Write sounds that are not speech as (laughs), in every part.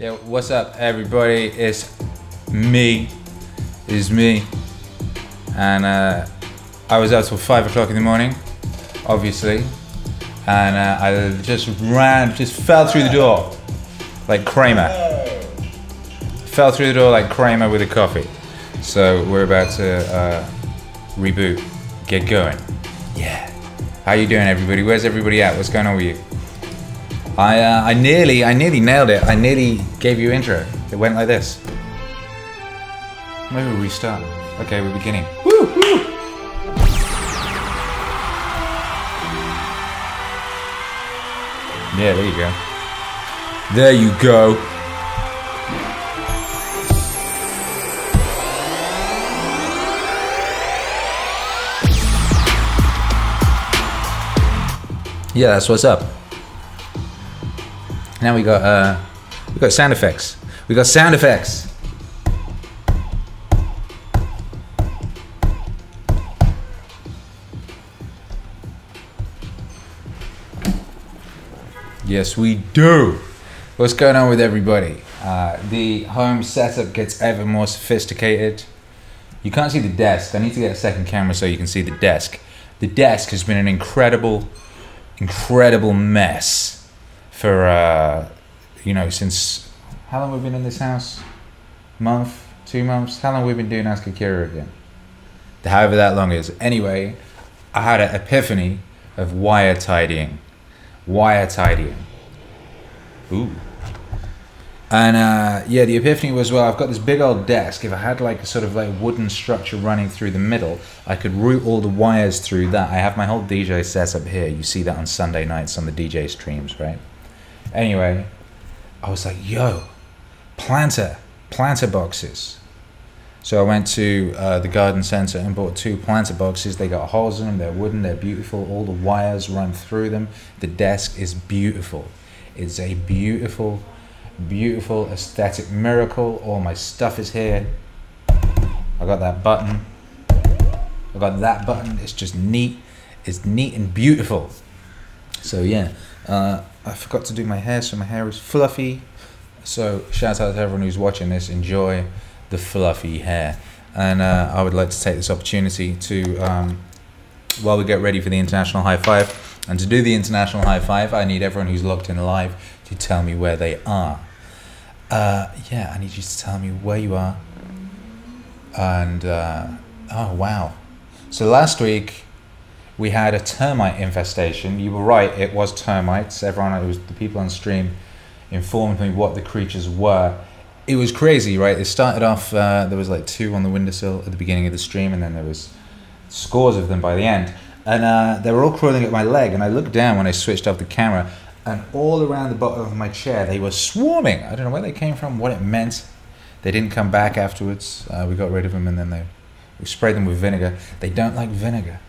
Yeah, what's up, everybody? It's me. It's me. And uh, I was out till five o'clock in the morning, obviously. And uh, I just ran, just fell through the door like Kramer. Fell through the door like Kramer with a coffee. So we're about to uh, reboot, get going. Yeah. How you doing, everybody? Where's everybody at? What's going on with you? I, uh, I nearly, I nearly nailed it. I nearly gave you intro. It went like this. Maybe we restart. Okay, we're beginning. Woo, woo. Yeah, there you go. There you go. Yeah, that's what's up. Now we got uh, we got sound effects. We got sound effects. Yes, we do. What's going on with everybody? Uh, the home setup gets ever more sophisticated. You can't see the desk. I need to get a second camera so you can see the desk. The desk has been an incredible, incredible mess for uh, you know since how long we've been in this house? Month, two months. How long we've been doing Ask Akira again? However that long is. Anyway, I had an epiphany of wire tidying, wire tidying. Ooh. And uh, yeah, the epiphany was well, I've got this big old desk. If I had like a sort of like wooden structure running through the middle, I could route all the wires through that. I have my whole DJ setup here. You see that on Sunday nights on the DJ streams, right? Anyway, I was like, yo, planter, planter boxes. So I went to uh, the garden center and bought two planter boxes. They got holes in them. They're wooden. They're beautiful. All the wires run through them. The desk is beautiful. It's a beautiful, beautiful aesthetic miracle. All my stuff is here. I got that button. I got that button. It's just neat. It's neat and beautiful. So yeah, uh, I forgot to do my hair, so my hair is fluffy. So shout out to everyone who's watching this. Enjoy the fluffy hair. And uh, I would like to take this opportunity to, um, while we get ready for the international high five, and to do the international high five, I need everyone who's logged in live to tell me where they are. Uh, yeah, I need you to tell me where you are. And uh, oh wow! So last week we had a termite infestation. You were right; it was termites. Everyone, it was the people on stream, informed me what the creatures were. It was crazy, right? It started off. Uh, there was like two on the windowsill at the beginning of the stream, and then there was scores of them by the end. And uh, they were all crawling at my leg. And I looked down when I switched off the camera, and all around the bottom of my chair, they were swarming. I don't know where they came from, what it meant. They didn't come back afterwards. Uh, we got rid of them, and then they we sprayed them with vinegar. They don't like vinegar.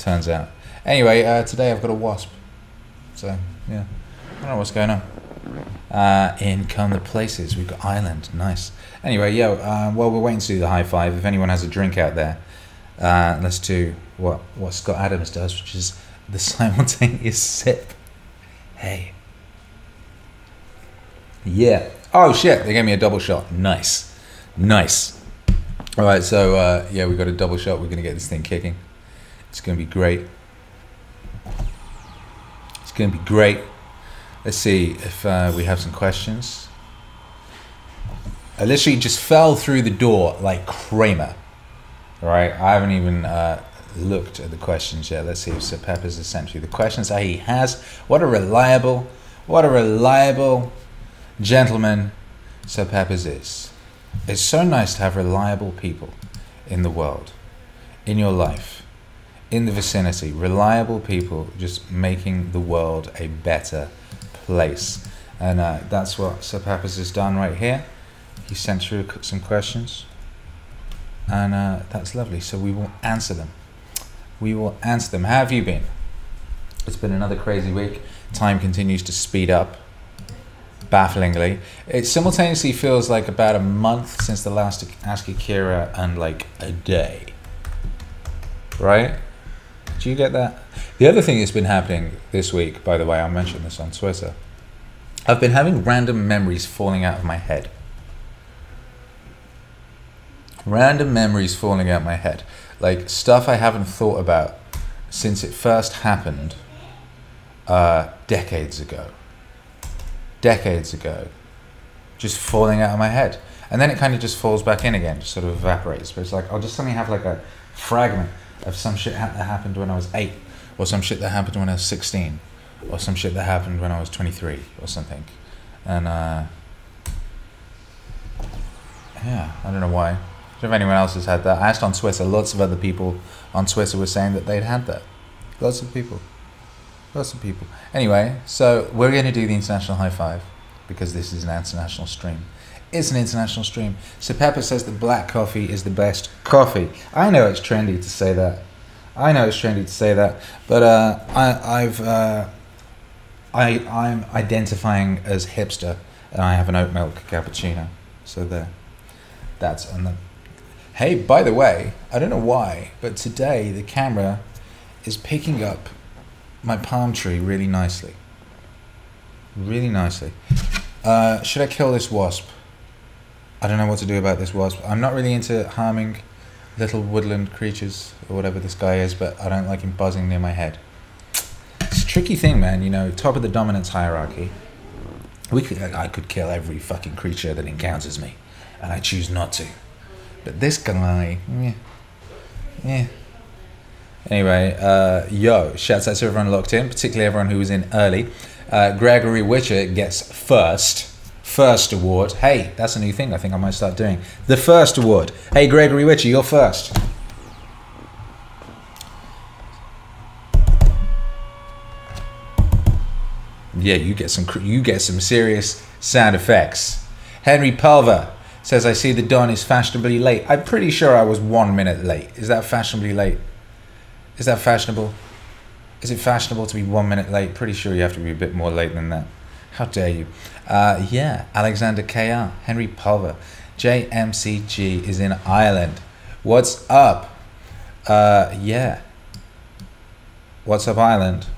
Turns out. Anyway, uh, today I've got a wasp. So yeah, I don't know what's going on. Uh, in come the places. We've got Ireland. nice. Anyway, yeah. Uh, well, we're waiting to do the high five. If anyone has a drink out there, uh, let's do what what Scott Adams does, which is the (laughs) simultaneous sip. Hey. Yeah. Oh shit! They gave me a double shot. Nice, nice. All right, so uh, yeah, we got a double shot. We're gonna get this thing kicking. It's gonna be great. It's gonna be great. Let's see if uh, we have some questions. I literally just fell through the door like Kramer. All right, I haven't even uh, looked at the questions yet. Let's see if Sir Pepper's you the questions that he has. What a reliable, what a reliable gentleman Sir Peppers is. It's so nice to have reliable people in the world, in your life, in the vicinity. Reliable people just making the world a better place. And uh, that's what Sir Peppers has done right here. He sent through some questions. And uh, that's lovely. So we will answer them. We will answer them. How have you been? It's been another crazy week. Time continues to speed up bafflingly. It simultaneously feels like about a month since the last Ask Akira and like a day. Right? Do you get that? The other thing that's been happening this week, by the way, I mentioned this on Twitter. I've been having random memories falling out of my head. Random memories falling out of my head. Like stuff I haven't thought about since it first happened uh, decades ago. Decades ago. Just falling out of my head. And then it kind of just falls back in again, just sort of evaporates. But it's like, I'll just suddenly have like a fragment of some shit that happened when I was eight, or some shit that happened when I was 16 or some shit that happened when I was 23 or something. And uh, yeah, I don't know why. I don't know if anyone else has had that. I asked on Twitter, lots of other people on Twitter were saying that they'd had that. Lots of people. Lots of people. Anyway, so we're going to do the international high five because this is an international stream. It's an international stream. So Pepper says that black coffee is the best coffee. I know it's trendy to say that. I know it's trendy to say that, but uh, I, I've uh, I, I'm identifying as hipster and I have an oat milk cappuccino. So there. That's and the Hey, by the way, I don't know why, but today the camera is picking up my palm tree really nicely. Really nicely. Uh, should I kill this wasp? I don't know what to do about this wasp. I'm not really into harming little woodland creatures or whatever this guy is, but I don't like him buzzing near my head It's a tricky thing, man. You know, top of the dominance hierarchy. We could, I could kill every fucking creature that encounters me, and I choose not to. But this guy, yeah, yeah. Anyway, uh, yo, shouts out to everyone locked in, particularly everyone who was in early. Uh, Gregory Witcher gets first. First award. Hey, that's a new thing I think I might start doing. The first award. Hey, Gregory Witcher, you're first. yeah, you get some you get some serious sound effects. Henry Pulver says, "I see the dawn is fashionably late." I'm pretty sure I was one minute late. Is that fashionably late? Is that fashionable? Is it fashionable to be one minute late? Pretty sure you have to be a bit more late than that. How dare you? Uh, yeah, Alexander KR, Henry Pulver, JMCG is in Ireland. What's up? Uh, yeah. What's up, Ireland?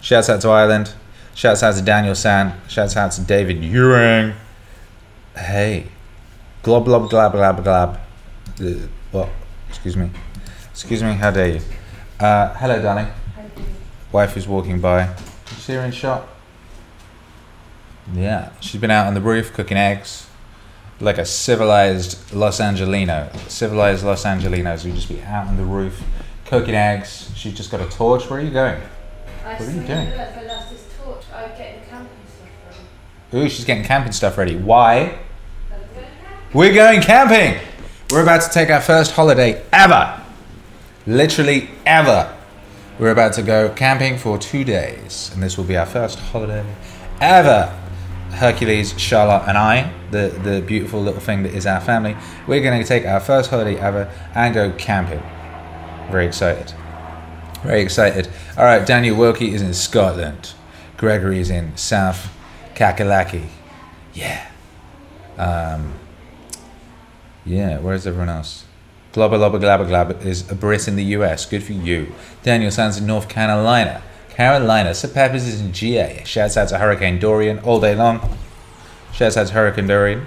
Shouts out to Ireland. Shouts out to Daniel San. Shouts out to David Ewing. Hey. Glob, glob, glab, glab, glab. Uh, what? Excuse me. Excuse me, how dare you? Uh, hello, darling. Wife is walking by. You see her in shot? Yeah. She's been out on the roof cooking eggs. Like a civilized Los Angelino. Civilized Los Angelinos would just be out on the roof cooking eggs. She's just got a torch. Where are you going? I what are you doing? Ooh, she's getting camping stuff ready. Why? We're going camping. We're about to take our first holiday ever. Literally ever. We're about to go camping for two days, and this will be our first holiday ever. Hercules, Charlotte, and I, the, the beautiful little thing that is our family, we're going to take our first holiday ever and go camping. Very excited. Very excited. All right, Daniel Wilkie is in Scotland. Gregory is in South Kakalaki. Yeah. Um, yeah, where's everyone else? Globba Lobba Glabba Glabba is a Brit in the US. Good for you. Daniel San's in North Carolina. Carolina. Sir Peppers is in GA. Shouts out to Hurricane Dorian all day long. Shouts out to Hurricane Dorian.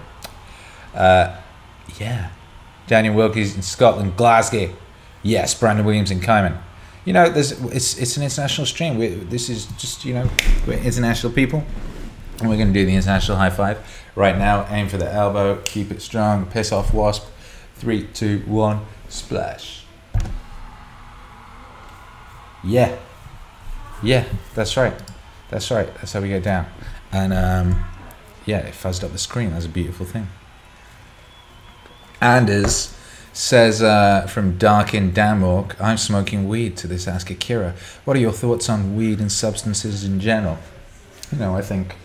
Uh, yeah. Daniel Wilkes in Scotland. Glasgow. Yes. Brandon Williams in Cayman. You know, there's it's it's an international stream. we this is just you know we're international people. And we're going to do the international high five right now. Aim for the elbow, keep it strong, piss off wasp. Three, two, one, splash. Yeah. Yeah, that's right. That's right. That's how we get down. And um, yeah, it fuzzed up the screen. That's a beautiful thing. Anders says uh, from Dark in Denmark, I'm smoking weed to this Ask Akira. What are your thoughts on weed and substances in general? You know, I think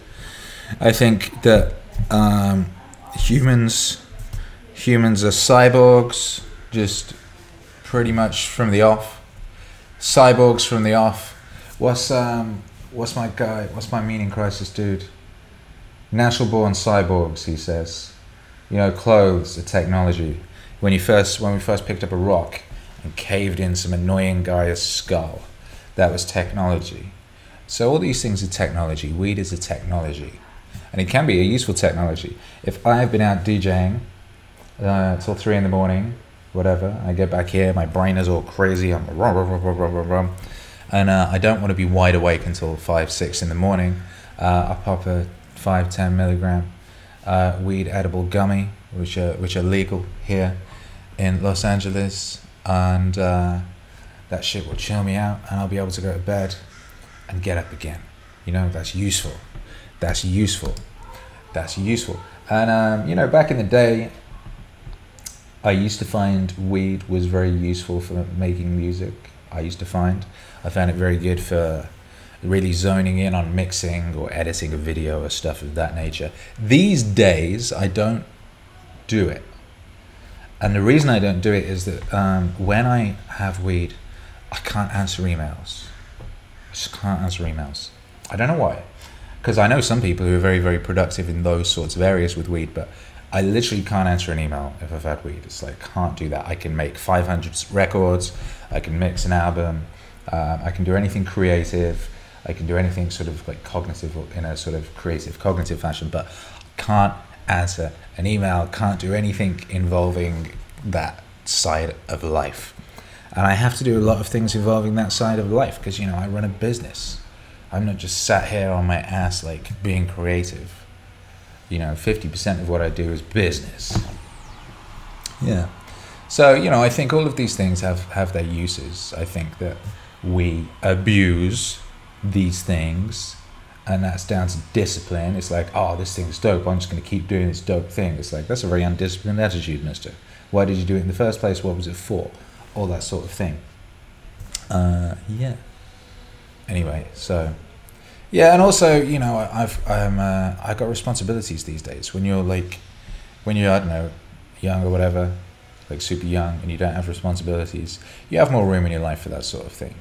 I think that um, humans humans are cyborgs, just pretty much from the off. Cyborgs from the off. What's um what's my guy? What's my meaning crisis dude? Natural born cyborgs, he says. You know, clothes are technology. When you first when we first picked up a rock and caved in some annoying guy's skull, that was technology. So all these things are technology. Weed is a technology. and it can be a useful technology. If I've been out DJing uh, till three in the morning, whatever, I get back here, my brain is all crazy, I'm rum, rum, rum, rum, rum, rum, and uh, I don't want to be wide awake until five, six in the morning. Uh, I pop a five, ten milligram uh, weed edible gummy, which are which are legal here in Los Angeles, and uh, that shit will chill me out, and I'll be able to go to bed and get up again. You know, that's useful. That's useful. That's useful. And um, you know, back in the day, I used to find weed was very useful for making music. I used to find I found it very good for really zoning in on mixing or editing a video or stuff of that nature. These days, I don't do it. And the reason I don't do it is that um, when I have weed, I can't answer emails. I just can't answer emails. I don't know why. Because I know some people who are very, very productive in those sorts of areas with weed, but I literally can't answer an email if I've had weed. It's like, can't do that. I can make 500 records, I can mix an album, um, I can do anything creative, I can do anything sort of like cognitive or in a sort of creative, cognitive fashion, but can't answer an email, can't do anything involving that side of life. And I have to do a lot of things involving that side of life because, you know, I run a business. I'm not just sat here on my ass like being creative. You know, 50% of what I do is business. Yeah. So, you know, I think all of these things have, have their uses. I think that we abuse these things and that's down to discipline. It's like, oh, this thing's dope. I'm just going to keep doing this dope thing. It's like, that's a very undisciplined attitude, mister. Why did you do it in the first place? What was it for? All that sort of thing. Uh, yeah. Anyway, so yeah, and also, you know, I've I'm uh, I got responsibilities these days. When you're like, when you're I don't know, young or whatever, like super young, and you don't have responsibilities, you have more room in your life for that sort of thing.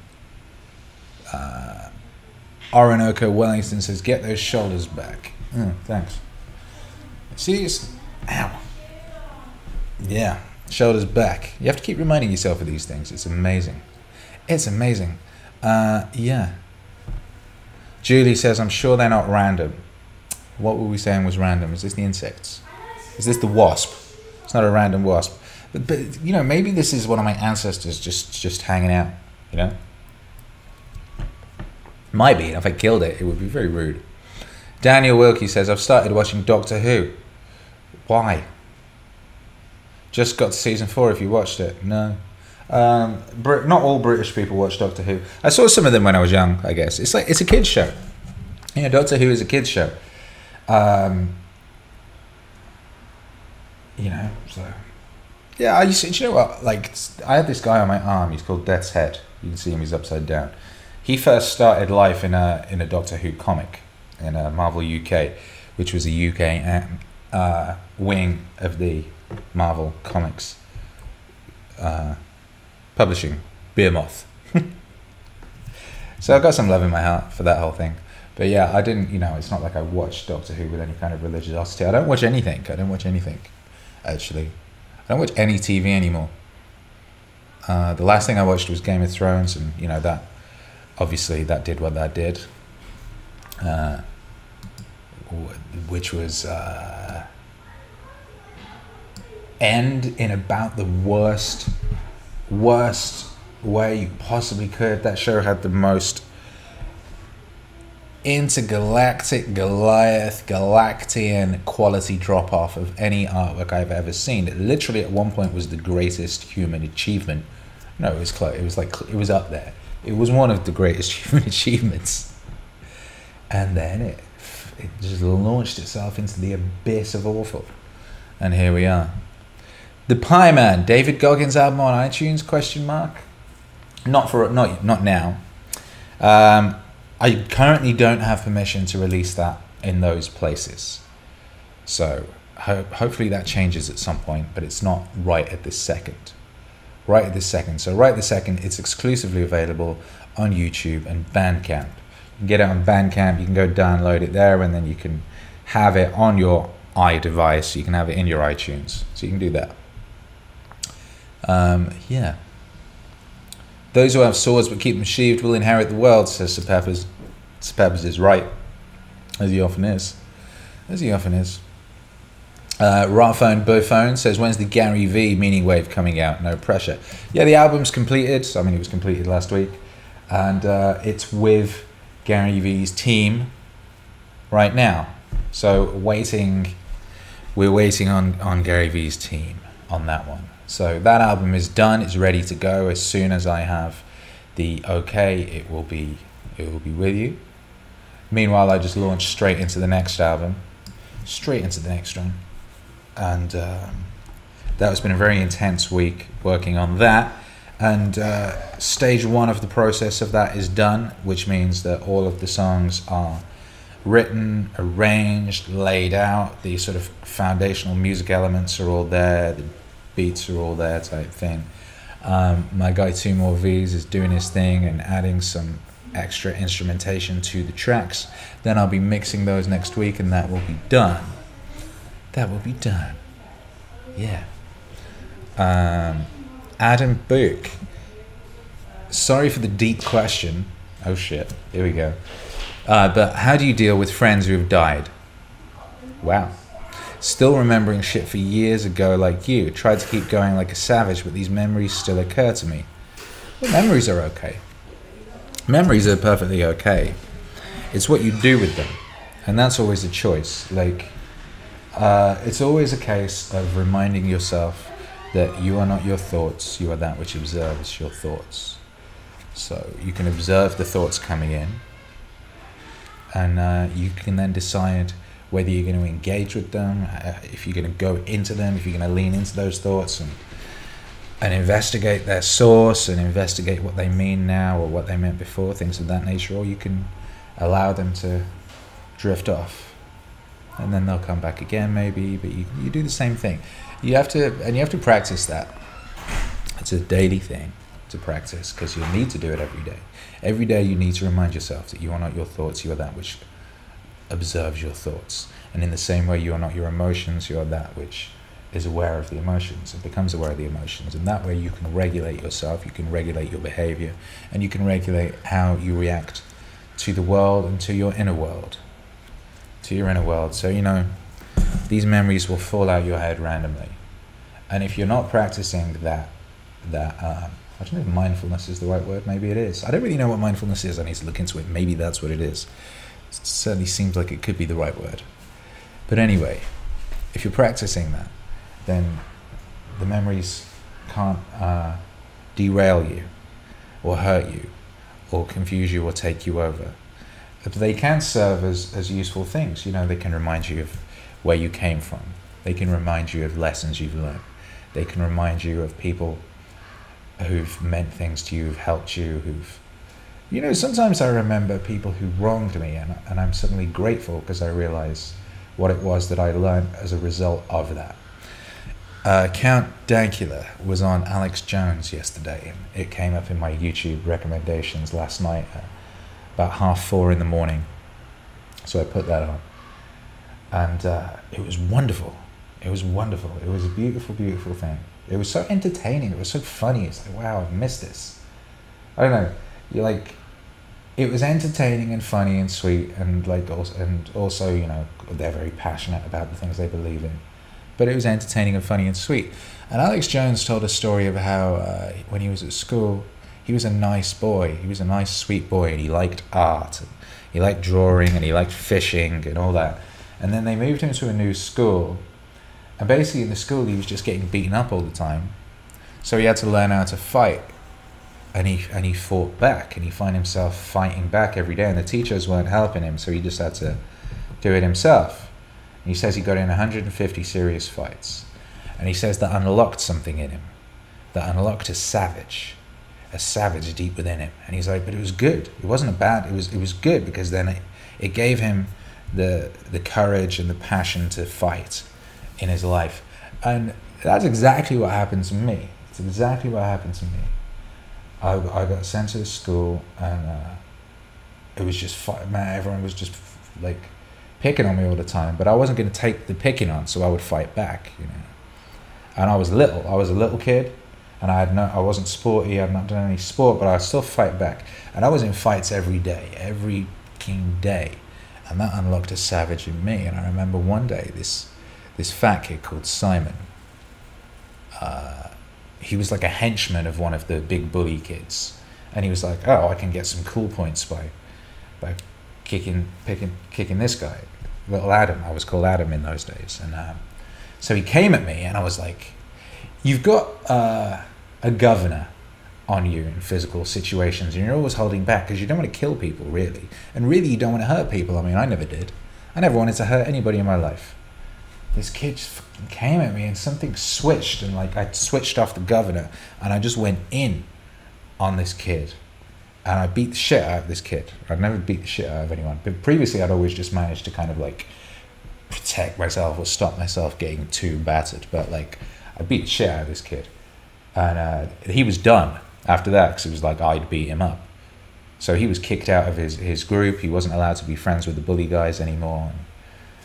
Uh, Orinoco Wellington says, "Get those shoulders back." Mm, thanks. See, it's ow. Yeah, shoulders back. You have to keep reminding yourself of these things. It's amazing. It's amazing. Uh, yeah. Julie says, I'm sure they're not random. What were we saying was random? Is this the insects? Is this the wasp? It's not a random wasp. But, but you know, maybe this is one of my ancestors just, just hanging out, you know? Might be. And if I killed it, it would be very rude. Daniel Wilkie says, I've started watching Doctor Who. Why? Just got to season four if you watched it. No. Um, Brit- not all British people watch Doctor Who. I saw some of them when I was young. I guess it's like it's a kids show. Yeah, Doctor Who is a kids show. Um, you know, so yeah. I used to, you know what? Like I had this guy on my arm. He's called Death's Head. You can see him. He's upside down. He first started life in a in a Doctor Who comic in a Marvel UK, which was a UK uh, wing of the Marvel Comics. Uh, publishing, Beer Moth. (laughs) so I've got some love in my heart for that whole thing. But yeah, I didn't, you know, it's not like I watched Doctor Who with any kind of religiosity. I don't watch anything. I don't watch anything, actually. I don't watch any TV anymore. Uh, the last thing I watched was Game of Thrones, and, you know, that, obviously, that did what that did. Uh, which was uh, end in about the worst worst way you possibly could. That show had the most intergalactic Goliath Galactian quality drop off of any artwork I've ever seen. It literally at one point was the greatest human achievement. No, it was close. It was like it was up there. It was one of the greatest human (laughs) achievements. And then it it just launched itself into the abyss of awful. And here we are. The Pie Man, David Goggins album on iTunes? Question mark. Not for not not now. Um, I currently don't have permission to release that in those places. So ho- hopefully that changes at some point, but it's not right at this second. Right at this second. So right this second, it's exclusively available on YouTube and Bandcamp. You can get it on Bandcamp. You can go download it there, and then you can have it on your iDevice. You can have it in your iTunes. So you can do that. Um, yeah. Those who have swords but keep them sheathed will inherit the world, says Sir Peppers. Sir Peppers is right, as he often is. as he often is. Uh, Ratphone Bowphone says, "When's the Gary V Meaning Wave coming out? No pressure." Yeah, the album's completed. I mean, it was completed last week, and uh, it's with Gary V's team right now. So waiting, we're waiting on on Gary V's team on that one. So that album is done. It's ready to go. As soon as I have the okay, it will be it will be with you. Meanwhile, I just launched straight into the next album, straight into the next one and um, that has been a very intense week working on that. And uh, stage one of the process of that is done, which means that all of the songs are written, arranged, laid out. The sort of foundational music elements are all there. The beats are all there, type thing. Um, my guy Two More V's is doing his thing and adding some extra instrumentation to the tracks. Then I'll be mixing those next week, and that will be done that will be done. Yeah. Um, Adam Book. Sorry for the deep question. Oh shit. Here we go. Uh, but how do you deal with friends who have died? Wow. Still remembering shit for years ago, like you. Tried to keep going like a savage, but these memories still occur to me. Memories are okay. Memories are perfectly okay. It's what you do with them. And that's always a choice. Like, uh, it's always a case of reminding yourself that you are not your thoughts, you are that which observes your thoughts. So you can observe the thoughts coming in, and uh, you can then decide whether you're going to engage with them, uh, if you're going to go into them, if you're going to lean into those thoughts and and investigate their source and investigate what they mean now or what they meant before, things of that nature, or you can allow them to drift off and then they'll come back again maybe but you, you do the same thing. You have to and you have to practice that. It's a daily thing to practice because you'll need to do it every day. Every day you need to remind yourself that you are not your thoughts you are that which observes your thoughts. And in the same way you are not your emotions you are that which is aware of the emotions and becomes aware of the emotions. And that way you can regulate yourself you can regulate your behavior and you can regulate how you react to the world and to your inner world to your inner world. So, you know, these memories will fall out your head randomly. And if you're not practicing that, that, um, I don't know if mindfulness is the right word. Maybe it is. I don't really know what mindfulness is. I need to look into it. Maybe that's what it is. It certainly seems like it could be the right word. But anyway, if you're practicing that, then the memories can't uh, derail you or hurt you or confuse you or take you over they can serve as, as useful things. You know, they can remind you of where you came from. They can remind you of lessons you've learned. They can remind you of people who've meant things to you, who've helped you, who've you know, sometimes I remember people who wronged me, and, and I'm suddenly grateful because I realize what it was that I learned as a result of that. Uh, Count Dankula was on Alex Jones yesterday. It came up in my YouTube recommendations last night. Uh, about half four in the morning. So I put that on. And uh, it was wonderful. It was wonderful. It was a beautiful, beautiful thing. It was so entertaining. It was so funny. It's like, wow, I've missed this. I don't know. You're like, it was entertaining and funny and sweet and like also, and also you know they're very passionate about the things they believe in but it was entertaining and funny and sweet and alex jones told a story of how uh, when he was at school he was a nice boy. He was a nice, sweet boy, and he liked art. He liked drawing, and he liked fishing, and all that. And then they moved him to a new school, and basically in the school he was just getting beaten up all the time. So he had to learn how to fight, and he and he fought back, and he found himself fighting back every day. And the teachers weren't helping him, so he just had to do it himself. And he says he got in 150 serious fights, and he says that unlocked something in him, that unlocked a savage a savage deep within him. And he's like, but it was good. It wasn't a bad. It was it was good because then it, it gave him the the courage and the passion to fight in his life. And that's exactly what happened to me. It's exactly what happened to me. I, I got sent to the school and uh, it was just man. Everyone was just like picking on me all the time. But I wasn't going to take the picking on, so I would fight back. You know. And I was little. I was a little kid and I had no, I wasn't sporty. I'd not done any sport, but I still fight back. And I was in fights every day, every king day, and that unlocked a savage in me. And I remember one day this this fat kid called Simon. Uh, he was like a henchman of one of the big bully kids, and he was like, "Oh, I can get some cool points by by kicking picking kicking this guy, little Adam." I was called Adam in those days, and um, so he came at me, and I was like, "You've got uh, a governor." on you in physical situations and you're always holding back because you don't want to kill people really. And really you don't want to hurt people. I mean i never did. I never wanted to hurt anybody in my life. This kid just came at me and something switched and like i switched off the governor and i just went in on this kid. And i beat the shit out of this kid. I'd never beat the shit out of anyone. But previously i'd always just managed to kind of like protect myself or stop myself getting too battered. But like i beat the shit out of this kid and uh, he was done after that because it was like I'd beat him up. So he was kicked out of his, his group. He wasn't allowed to be friends with the bully guys anymore. And,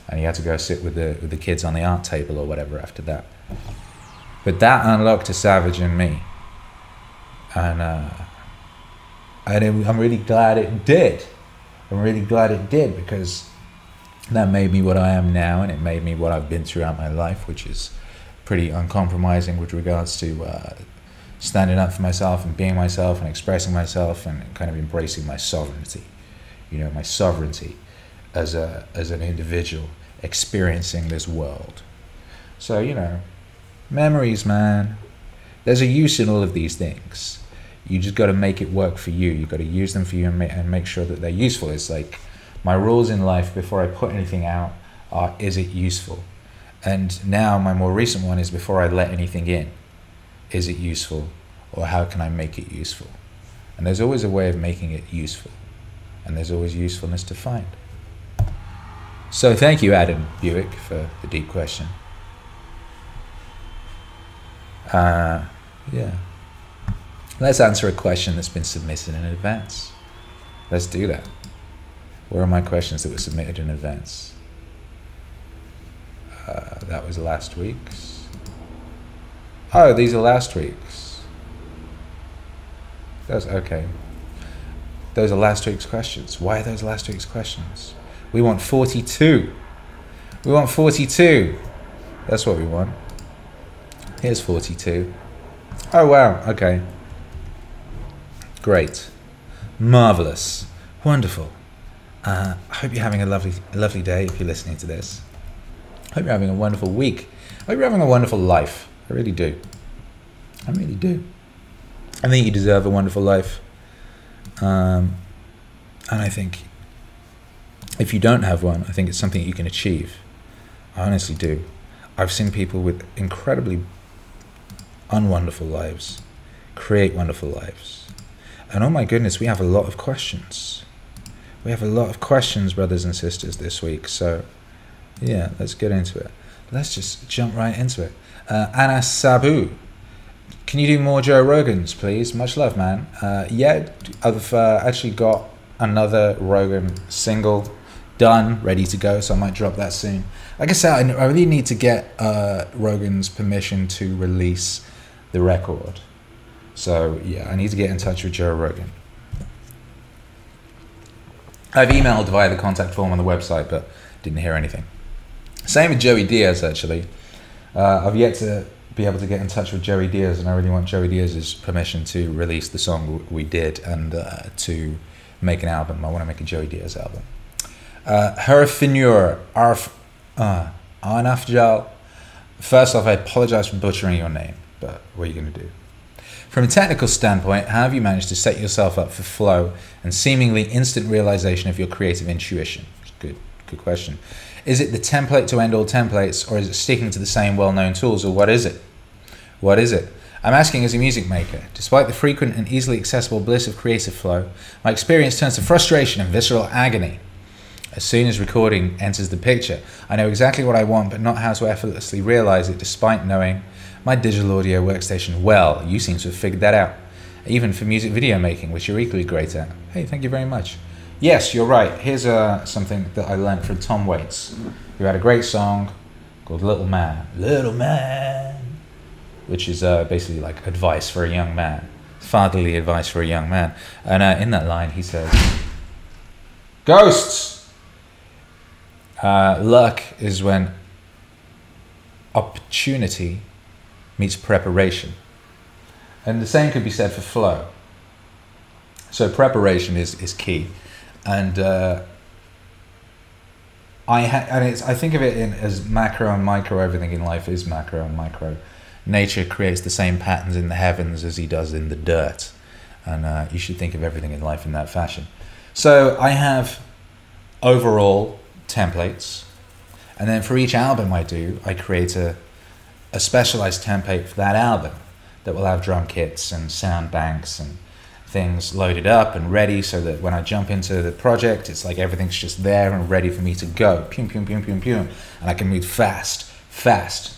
and he had to go sit with the, with the kids on the art table or whatever after that. But that unlocked a savage in me. And, uh, and it, I'm really glad it did. I'm really glad it did because that made me what I am now and it made me what I've been throughout my life, which is pretty uncompromising with regards to uh, standing up for myself and being myself and expressing myself and kind of embracing my sovereignty, you know, my sovereignty as a as an individual experiencing this world. So you know, memories, man. There's a use in all of these things. You just got to make it work for you. You got to use them for you and make, and make sure that they're useful. It's like my rules in life before I put anything out are: is it useful? And now my more recent one is before I let anything in is it useful or how can I make it useful? And there's always a way of making it useful, and there's always usefulness to find. So thank you, Adam Buick, for the deep question. Uh, yeah. Let's answer a question that's been submitted in advance. Let's do that. Where are my questions that were submitted in advance? Uh, that was last week's. Oh, these are last week's. Those okay. Those are last week's questions. Why are those last week's questions? We want 42. We want 42. That's what we want. Here's 42. Oh, wow. Okay. Great. Marvelous. Wonderful. Uh, I hope you're having a lovely, lovely day if you're listening to this. Hope you're having a wonderful week. I hope you're having a wonderful life. I really do. I really do. I think you deserve a wonderful life. Um, and I think if you don't have one, I think it's something you can achieve. I honestly do. I've seen people with incredibly unwonderful lives create wonderful lives. And oh my goodness, we have a lot of questions. We have a lot of questions, brothers and sisters, this week. So, yeah, let's get into it. Let's just jump right into it. Uh, Anas Sabu. Can you do more Joe Rogans, please? Much love, man. Uh, yeah, I've uh, actually got another Rogan single done, ready to go, so I might drop that soon. Like I said, I really need to get uh, Rogan's permission to release the record. So, yeah, I need to get in touch with Joe Rogan. I've emailed via the contact form on the website, but didn't hear anything. Same with Joey Diaz, actually. Uh, I've yet to be able to get in touch with Joey Diaz, and I really want Joey Diaz's permission to release the song we did and uh, to make an album. I want to make a Joey Diaz album. Uh, Herfinur Arf uh, Arnafjal. First off, I apologize for butchering your name, but what are you going to do? From a technical standpoint, how have you managed to set yourself up for flow and seemingly instant realization of your creative intuition? Good, good question. Is it the template to end all templates, or is it sticking to the same well known tools, or what is it? What is it? I'm asking as a music maker. Despite the frequent and easily accessible bliss of creative flow, my experience turns to frustration and visceral agony. As soon as recording enters the picture, I know exactly what I want, but not how to effortlessly realize it despite knowing my digital audio workstation well. You seem to have figured that out. Even for music video making, which you're equally great at. Hey, thank you very much. Yes, you're right. Here's uh, something that I learned from Tom Waits, who had a great song called Little Man. Little Man. Which is uh, basically like advice for a young man, fatherly advice for a young man. And uh, in that line, he says, Ghosts! Uh, luck is when opportunity meets preparation. And the same could be said for flow. So preparation is, is key. And uh, I ha- and it's I think of it in as macro and micro. Everything in life is macro and micro. Nature creates the same patterns in the heavens as he does in the dirt, and uh, you should think of everything in life in that fashion. So I have overall templates, and then for each album I do, I create a a specialized template for that album that will have drum kits and sound banks and things loaded up and ready so that when I jump into the project, it's like everything's just there and ready for me to go. Pum, pum, pum, pum, pum. And I can move fast, fast.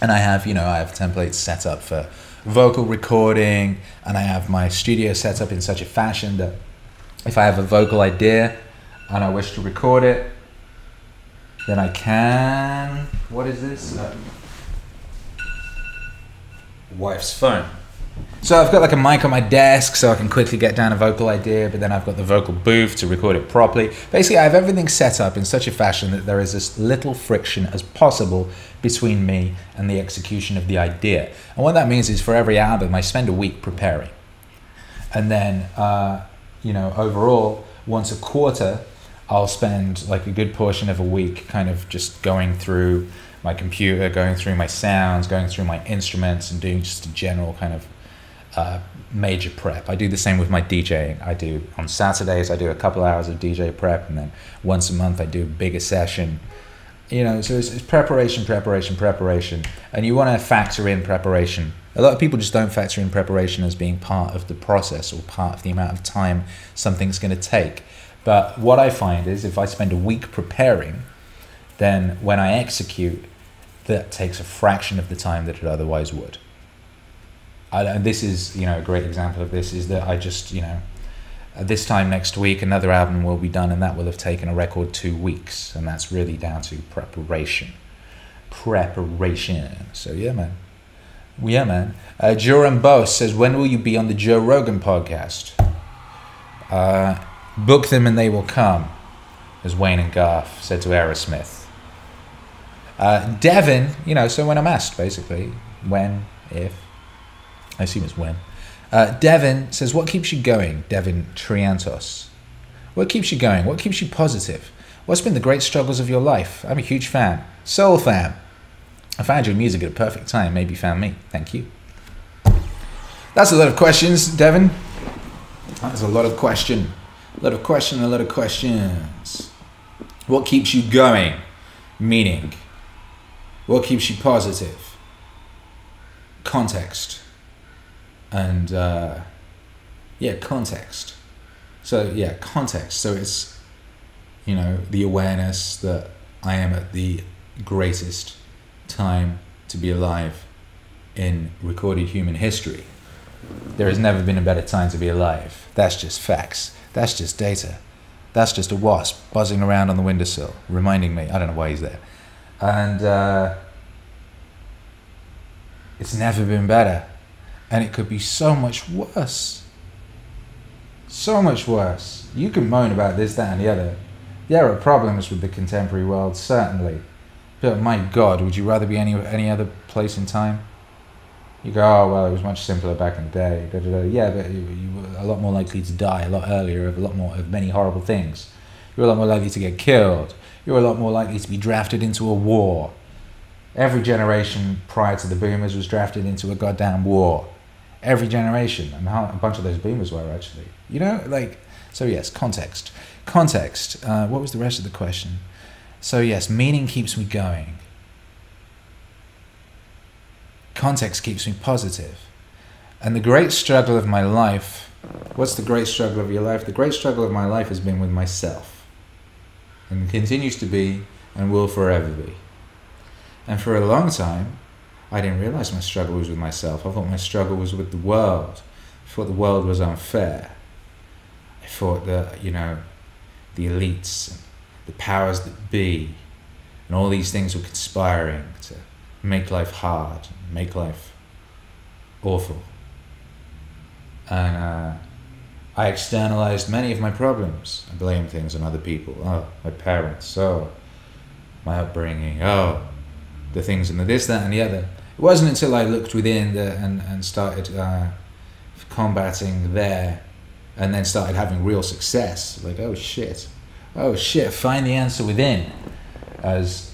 And I have, you know, I have templates set up for vocal recording and I have my studio set up in such a fashion that if I have a vocal idea and I wish to record it, then I can. What is this? Uh, wife's phone. So I've got like a mic on my desk so I can quickly get down a vocal idea, but then I've got the vocal booth to record it properly. Basically, I have everything set up in such a fashion that there is as little friction as possible between me and the execution of the idea. And what that means is for every album, I spend a week preparing. And then, uh, you know, overall, once a quarter, I'll spend like a good portion of a week kind of just going through my computer, going through my sounds, going through my instruments, and doing just a general kind of uh, major prep. I do the same with my DJing. I do on Saturdays. I do a couple hours of DJ prep, and then once a month I do a bigger session. You know, so it's, it's preparation, preparation, preparation, and you want to factor in preparation. A lot of people just don't factor in preparation as being part of the process or part of the amount of time something's going to take. But what I find is if I spend a week preparing, then when I execute, that takes a fraction of the time that it otherwise would. I, and this is you know a great example of this is that I just you know this time next week another album will be done and that will have taken a record two weeks and that's really down to preparation. Preparation. So yeah man. Yeah man. Uh, Joram Bose says when will you be on the Joe Rogan podcast? Uh, book them and they will come as Wayne and Garth said to Aerosmith. Uh, Devin you know so when I'm asked basically when if I assume it's when. Uh, Devin says, What keeps you going? Devin Triantos. What keeps you going? What keeps you positive? What's been the great struggles of your life? I'm a huge fan. Soul fan. I found your music at a perfect time. Maybe you found me. Thank you. That's a lot of questions, Devin. That's a lot of question. A lot of question, a lot of questions. What keeps you going? Meaning. What keeps you positive? Context and uh, yeah, context. So yeah, context. So it's you know the awareness that I am at the greatest time to be alive in recorded human history. There has never been a better time to be alive. That's just facts. That's just data. That's just a wasp buzzing around on the windowsill, reminding me. I don't know why he's there. And uh, it's never been better and it could be so much worse. So much worse. You can moan about this, that, and the other. There are problems with the contemporary world, certainly. But my God, would you rather be any any other place in time? You go, oh well, it was much simpler back in the day. Da, da, da. Yeah, but you, you were a lot more likely to die a lot earlier of a lot more of many horrible things. You were a lot more likely to get killed. You were a lot more likely to be drafted into a war. Every generation prior to the boomers was drafted into a goddamn war every generation, and how a bunch of those boomers were actually. You know, like so. Yes, context. Context. Uh, what was the rest of the question? So yes, meaning keeps me going. Context keeps me positive. And the great struggle of my life, what's the great struggle of your life? The great struggle of my life has been with myself. And continues to be and will forever be. And for a long time, I didn't realize my struggle was with myself. I thought my struggle was with the world. I thought the world was unfair. I thought that, you know, the elites and the powers that be and all these things were conspiring to make life hard, make life awful. And uh, I externalized many of my problems. I blamed things on other people. Oh, my parents. Oh, my upbringing, oh, the things and the this, that, and the other. It wasn't until I looked within the, and, and started uh, combating there and then started having real success. Like, oh shit, oh shit, find the answer within. As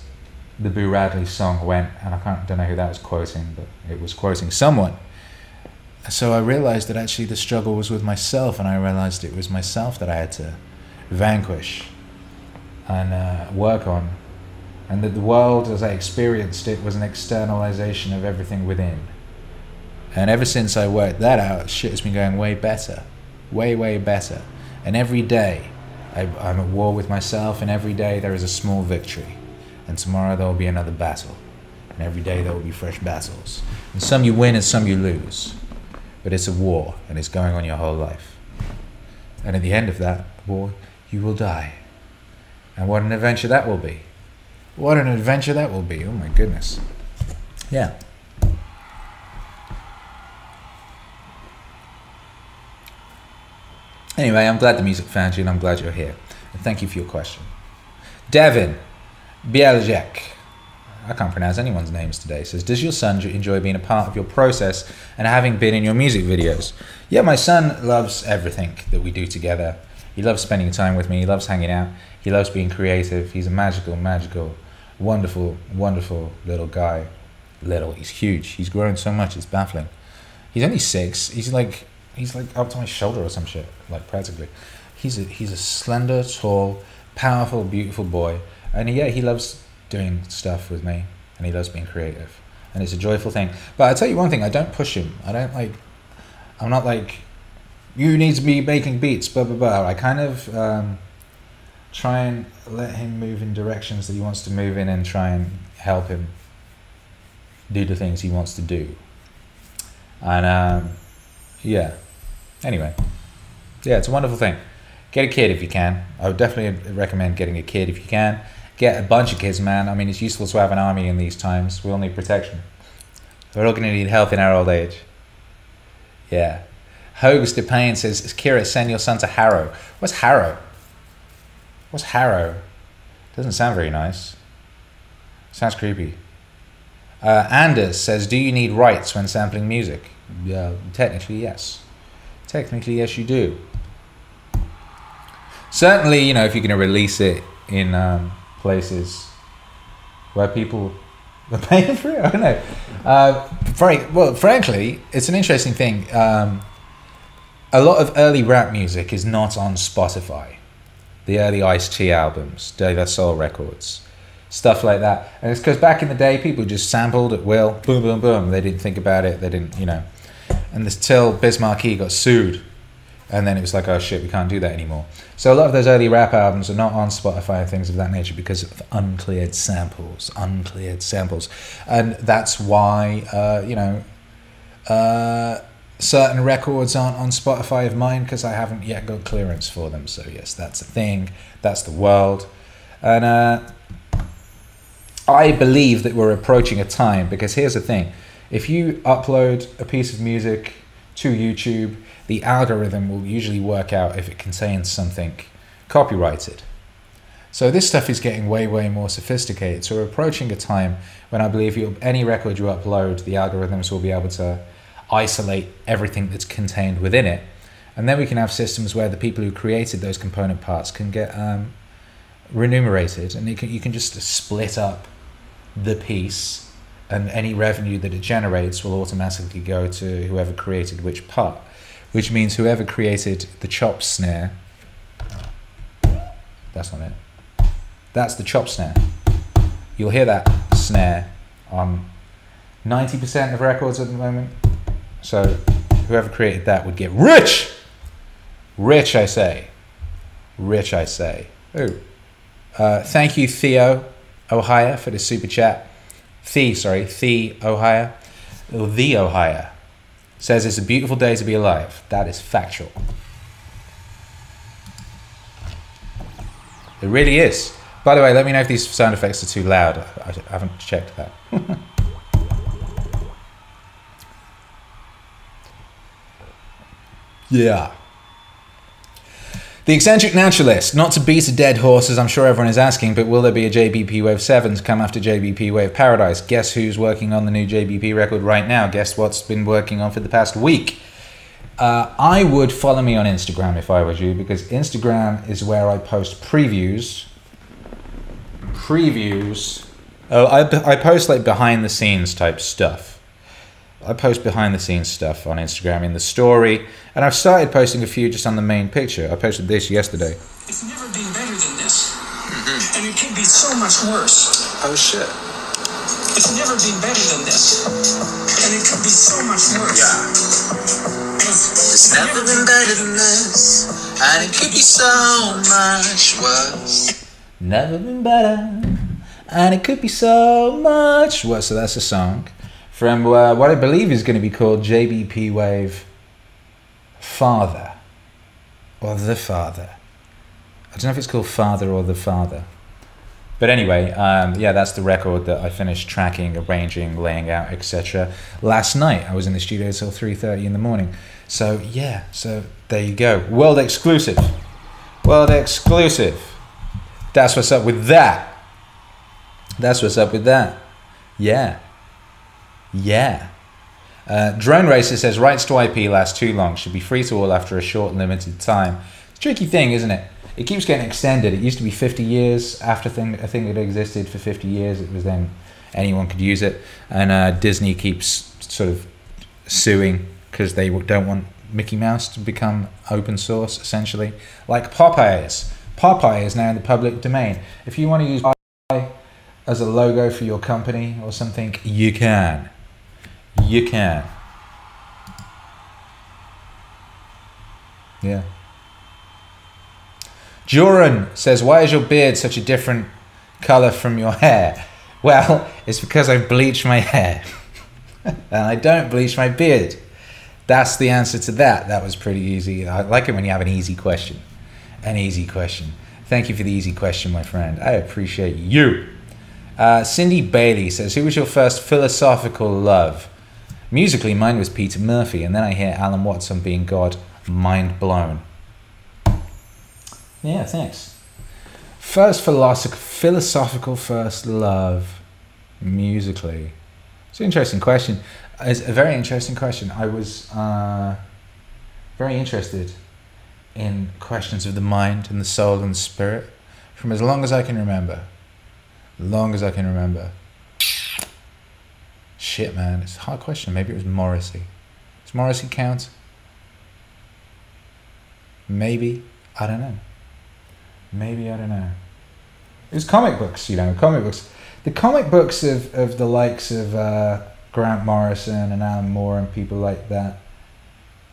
the Boo Radley song went, and I can't, don't know who that was quoting, but it was quoting someone. So I realized that actually the struggle was with myself, and I realized it was myself that I had to vanquish and uh, work on. And that the world, as I experienced it, was an externalization of everything within. And ever since I worked that out, shit has been going way better. Way, way better. And every day, I, I'm at war with myself, and every day there is a small victory. And tomorrow there will be another battle. And every day there will be fresh battles. And some you win and some you lose. But it's a war, and it's going on your whole life. And at the end of that war, you will die. And what an adventure that will be. What an adventure that will be. Oh my goodness. Yeah. Anyway, I'm glad the music found you and I'm glad you're here. And thank you for your question. Devin Bielzek, I can't pronounce anyone's names today, says, Does your son enjoy being a part of your process and having been in your music videos? Yeah, my son loves everything that we do together. He loves spending time with me, he loves hanging out, he loves being creative. He's a magical, magical, wonderful, wonderful little guy. Little, he's huge. He's grown so much, it's baffling. He's only six. He's like he's like up to my shoulder or some shit, like practically. He's a he's a slender, tall, powerful, beautiful boy, and yeah, he loves doing stuff with me, and he loves being creative, and it's a joyful thing. But I tell you one thing, I don't push him. I don't like. I'm not like, you need to be making beats, blah blah blah. I kind of um, try and let him move in directions that he wants to move in, and try and help him do the things he wants to do. And um, yeah. Anyway, yeah, it's a wonderful thing. Get a kid if you can. I would definitely recommend getting a kid if you can. Get a bunch of kids, man. I mean, it's useful to have an army in these times. We all need protection. We're all going to need help in our old age. Yeah. Hogus DePayne says, Kira, send your son to Harrow. What's Harrow? What's Harrow? Doesn't sound very nice. Sounds creepy. Uh, Anders says, Do you need rights when sampling music? Yeah, technically, yes. Technically, yes, you do. Certainly, you know, if you're going to release it in um, places where people (laughs) are paying for it, I don't know. Uh, frank, well, frankly, it's an interesting thing. Um, a lot of early rap music is not on Spotify. The early Ice T albums, De La Soul Records, stuff like that. And it's because back in the day, people just sampled at will, boom, boom, boom. They didn't think about it. They didn't, you know and this till Biz Markie got sued, and then it was like, oh shit, we can't do that anymore. So a lot of those early rap albums are not on Spotify and things of that nature because of uncleared samples, uncleared samples, and that's why uh, you know. Uh, certain records aren't on Spotify of mine because I haven't yet got clearance for them. So yes, that's a thing. That's the world, and uh, I believe that we're approaching a time because here's the thing: if you upload a piece of music to YouTube, the algorithm will usually work out if it contains something copyrighted. So this stuff is getting way, way more sophisticated. So we're approaching a time when I believe any record you upload, the algorithms will be able to isolate everything that's contained within it. And then we can have systems where the people who created those component parts can get um, remunerated and you can, you can just split up the piece and any revenue that it generates will automatically go to whoever created which part, which means whoever created the chop snare. That's not it. That's the chop snare. You'll hear that snare on 90% of records at the moment. So whoever created that would get rich. Rich, I say. Rich, I say. Oh, uh, thank you, Theo Ohio, for the super chat. The, sorry, The Ohio, The Ohio, says it's a beautiful day to be alive. That is factual. It really is. By the way, let me know if these sound effects are too loud. I haven't checked that. (laughs) yeah. The eccentric naturalist, not to beat a dead horse as I'm sure everyone is asking, but will there be a JBP Wave 7 to come after JBP Wave Paradise? Guess who's working on the new JBP record right now? Guess what's been working on for the past week? Uh, I would follow me on Instagram if I was you, because Instagram is where I post previews. Previews. Oh, I, I post like behind the scenes type stuff. I post behind the scenes stuff on Instagram in the story, and I've started posting a few just on the main picture. I posted this yesterday. It's never been better than this. Mm-hmm. And it can be so much worse. Oh shit. It's never been better than this. And it could be so much worse. Yeah. It's never been better than this, and it could be so much worse. Never been better, and it could be so much worse. So that's a song from uh, what I believe is going to be called JBP Wave Father or The Father. I don't know if it's called Father or The Father. But anyway, um, yeah, that's the record that I finished tracking, arranging, laying out, etc. Last night, I was in the studio till three thirty in the morning. So yeah, so there you go, world exclusive, world exclusive. That's what's up with that. That's what's up with that. Yeah. Yeah. Uh, Drone Racer says rights to IP last too long, should be free to all after a short limited time. Tricky thing, isn't it? It keeps getting extended. It used to be 50 years after thing, a thing that existed for 50 years. It was then anyone could use it, and uh, Disney keeps sort of suing because they don't want Mickey Mouse to become open source, essentially, like Popeye is. Popeye is now in the public domain. If you want to use Popeye as a logo for your company or something, you can. You can. Yeah. Joran says, Why is your beard such a different color from your hair? (laughs) Well, it's because I bleach my hair. (laughs) and I don't bleach my beard. That's the answer to that. That was pretty easy. I like it when you have an easy question. An easy question. Thank you for the easy question, my friend. I appreciate you. Uh, Cindy Bailey says, Who was your first philosophical love? Musically, mine was Peter Murphy, and then I hear Alan Watts on being God. Mind blown. Yeah, thanks. First philosoph- philosophical first love, musically. It's an interesting question. It's a very interesting question. I was uh, very interested in questions of the mind and the soul and the spirit from as long as I can remember. Long as I can remember. Shit, man, it's a hard question. Maybe it was Morrissey. Does Morrissey count? Maybe. I don't know. Maybe, I don't know. It was comic books, you know, comic books. The comic books of, of the likes of uh, Grant Morrison and Alan Moore and people like that.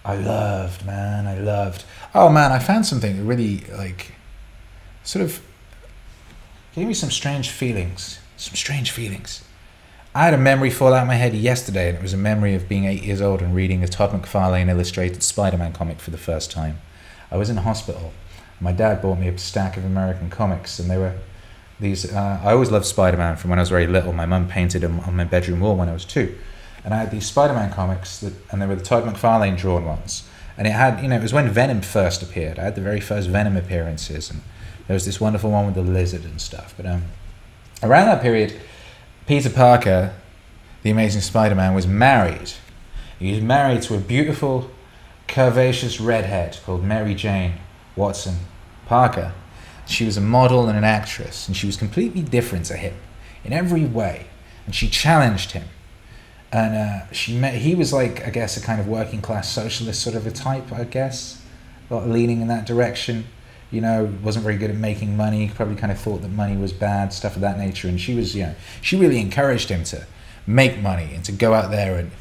I loved, man. I loved. Oh man, I found something that really like, sort of, gave me some strange feelings. Some strange feelings. I had a memory fall out of my head yesterday, and it was a memory of being eight years old and reading a Todd McFarlane illustrated Spider-Man comic for the first time. I was in hospital. My dad bought me a stack of American comics, and they were these. Uh, I always loved Spider-Man from when I was very little. My mum painted them on my bedroom wall when I was two, and I had these Spider-Man comics that, and they were the Todd McFarlane drawn ones. And it had, you know, it was when Venom first appeared. I had the very first Venom appearances, and there was this wonderful one with the lizard and stuff. But um, around that period, Peter Parker, the Amazing Spider-Man, was married. He was married to a beautiful, curvaceous redhead called Mary Jane Watson Parker. She was a model and an actress, and she was completely different to him in every way. And she challenged him. And uh, she met, he was like, I guess, a kind of working class socialist sort of a type, I guess, leaning in that direction. You know, wasn't very good at making money. Probably kind of thought that money was bad, stuff of that nature. And she was, you know, she really encouraged him to make money and to go out there and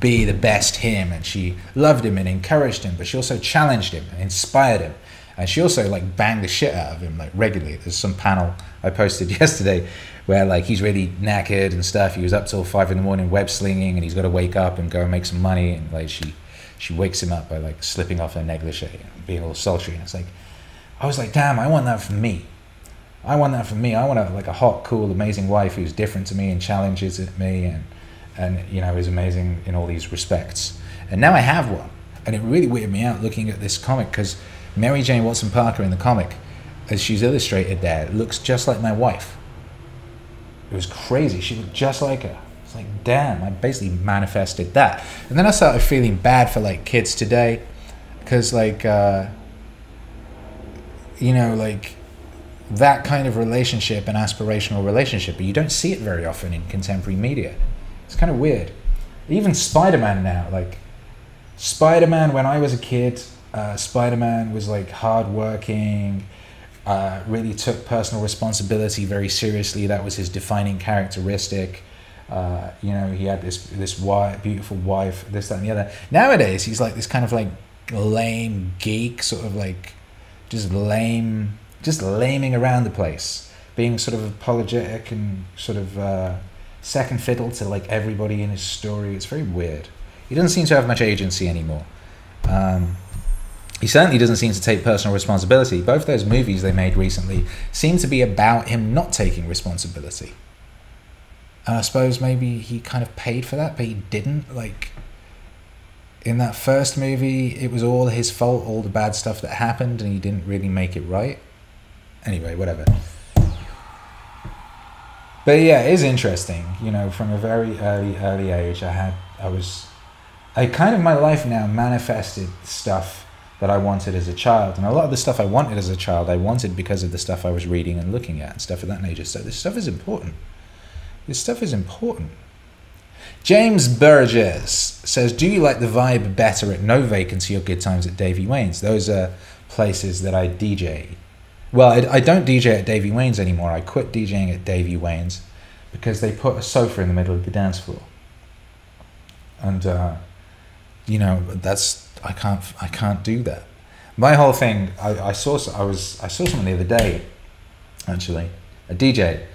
be the best him. And she loved him and encouraged him, but she also challenged him and inspired him and she also like banged the shit out of him like regularly. There's some panel I posted (laughs) yesterday where like he's really knackered and stuff. He was up till five in the morning web slinging, and he's got to wake up and go and make some money. And like she, she wakes him up by like slipping off her negligee and being all sultry. And it's like, I was like, damn, I want that for me. I want that for me. I want a, like a hot, cool, amazing wife who's different to me and challenges me and and you know is amazing in all these respects. And now I have one, and it really weirded me out looking at this comic because Mary Jane Watson Parker in the comic, as she's illustrated there, looks just like my wife. It was crazy. She looked just like her. It's like, damn, I basically manifested that. And then I started feeling bad for like kids today, because like, uh, you know, like that kind of relationship, an aspirational relationship, but you don't see it very often in contemporary media. It's kind of weird. Even Spider Man now, like Spider Man, when I was a kid, uh, Spider Man was like hardworking, uh, really took personal responsibility very seriously. That was his defining characteristic. Uh, you know, he had this this wife, beautiful wife, this, that, and the other. Nowadays, he's like this kind of like lame geek, sort of like just lame, just laming around the place, being sort of apologetic and sort of uh, second fiddle to like everybody in his story. It's very weird. He doesn't seem to have much agency anymore. Um, he certainly doesn't seem to take personal responsibility. Both those movies they made recently seem to be about him not taking responsibility. And I suppose maybe he kind of paid for that, but he didn't. Like, in that first movie, it was all his fault, all the bad stuff that happened, and he didn't really make it right. Anyway, whatever. But yeah, it is interesting. You know, from a very early, early age, I had, I was, I kind of my life now manifested stuff that I wanted as a child, and a lot of the stuff I wanted as a child, I wanted because of the stuff I was reading and looking at and stuff of that nature. So this stuff is important. This stuff is important. James Burgess says, "Do you like the vibe better at No Vacancy or Good Times at Davey Wayne's? Those are places that I DJ. Well, I, I don't DJ at Davey Wayne's anymore. I quit DJing at Davey Wayne's because they put a sofa in the middle of the dance floor, and uh, you know that's I can't I can't do that. My whole thing, I, I saw I was I saw someone the other day, actually, a DJ,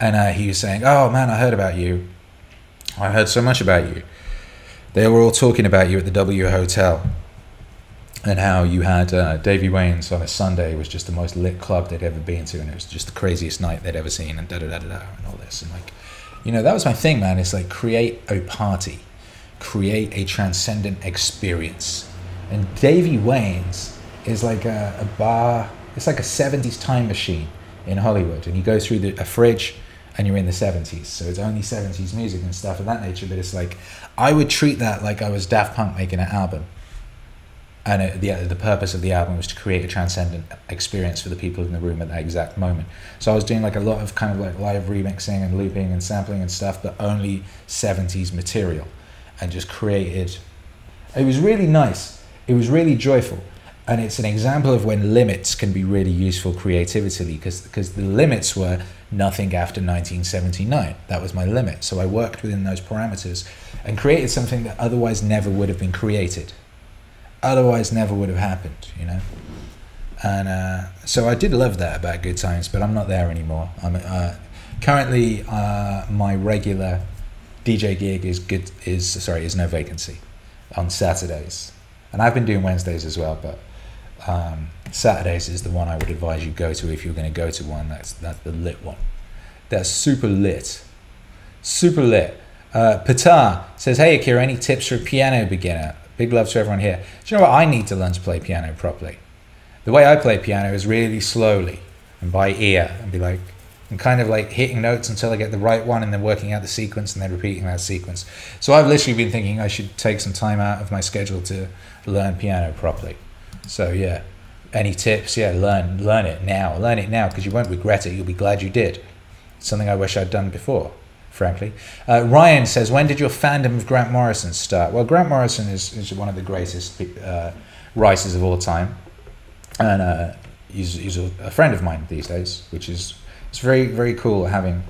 and uh, he was saying, "Oh man, I heard about you. I heard so much about you. They were all talking about you at the W Hotel, and how you had uh, Davey Wayne's on a Sunday was just the most lit club they'd ever been to, and it was just the craziest night they'd ever seen, and da da da da and all this, and like, you know, that was my thing, man. It's like create a party, create a transcendent experience, and Davey Wayne's is like a, a bar. It's like a '70s time machine in Hollywood, and you go through the, a fridge and you're in the 70s so it's only 70s music and stuff of that nature but it's like i would treat that like i was daft punk making an album. And it, the, the purpose of the album was to create a transcendent experience for the people in the room at that exact moment. So i was doing like a lot of kind of like live remixing and looping and sampling and stuff but only 70s material and just created it was really nice. It was really joyful. And it's an example of when limits can be really useful creatively because because the limits were nothing after 1979 that was my limit. So i worked within those parameters and created something that otherwise never would have been created. Otherwise never would have happened you know? And uh, so i did love that about good times but i'm not there anymore. I'm uh, currently uh, my regular dj gig is good is sorry is no vacancy on saturdays. And i've been doing wednesdays as well but um, Saturdays is the one I would advise you go to if you're going to go to one. That's that's the lit one. That's super lit, super lit. Uh, says, "Hey Akira, any tips for a piano beginner? Big love to everyone here. Do you know what? I need to learn to play piano properly. The way I play piano is really slowly and by ear, and be like, and kind of like hitting notes until I get the right one, and then working out the sequence, and then repeating that sequence. So I've literally been thinking I should take some time out of my schedule to learn piano properly." So yeah, any tips? Yeah, learn learn it now. Learn it now because you won't regret it. You'll be glad you did. Something I wish I'd done before, frankly. Uh, Ryan says, when did your fandom of Grant Morrison start? Well, Grant Morrison is, is one of the greatest uh, writers of all time, and uh, he's, he's a, a friend of mine these days, which is it's very very cool having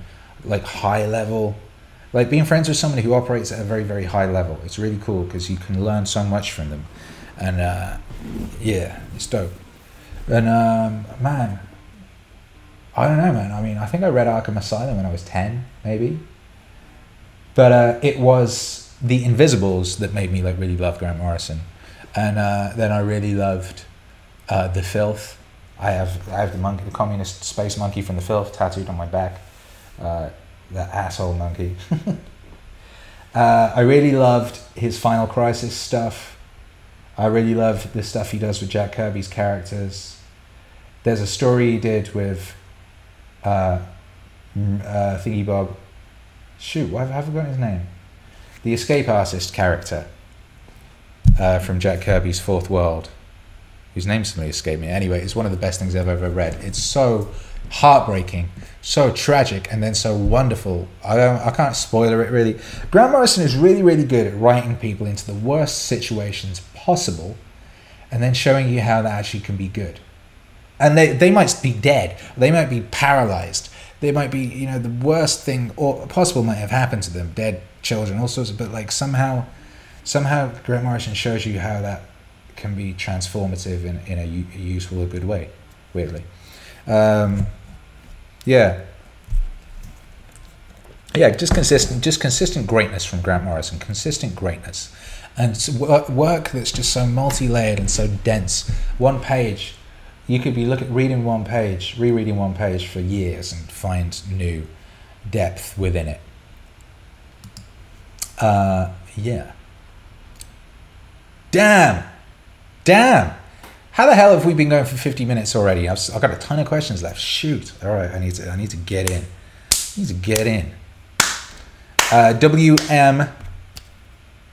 like high level like being friends with somebody who operates at a very very high level it's really cool because you can learn so much from them and uh, yeah, it's dope. And um, man, I don't know, man. I mean, I think I read Arkham Asylum when I was ten, maybe. But uh, it was the Invisibles that made me like really love Grant Morrison, and uh, then I really loved uh, the Filth. I have I have the monkey, the communist space monkey from the Filth tattooed on my back. Uh, that asshole monkey. (laughs) Uh, I really loved his Final Crisis stuff. I really love the stuff he does with Jack Kirby's characters. There's a story he did with uh, uh, Thingy Bob. Shoot, why have I forgotten his name? The escape artist character uh, from Jack Kirby's Fourth World, whose name suddenly escaped me. Anyway, it's one of the best things I've ever read. It's so heartbreaking, so tragic, and then so wonderful. I don't, I can't spoiler it really. Grant Morrison is really, really good at writing people into the worst situations possible, and then showing you how that actually can be good. And they, they might be dead. They might be paralyzed. They might be, you know, the worst thing or possible might have happened to them. Dead children, all sorts of. But like somehow, somehow Grant Morrison shows you how that can be transformative in, in a, a useful or good way. Weirdly, um, yeah, yeah. Just consistent, just consistent greatness from Grant Morrison. Consistent greatness, and work that's just so multi-layered and so dense. One page, you could be looking, reading one page, rereading one page for years and find new depth within it. Uh, yeah. Damn. Damn. How the hell have we been going for 50 minutes already? I've, I've got a ton of questions left. Shoot. All right, I need to I need to get in. I need to get in. Uh, WM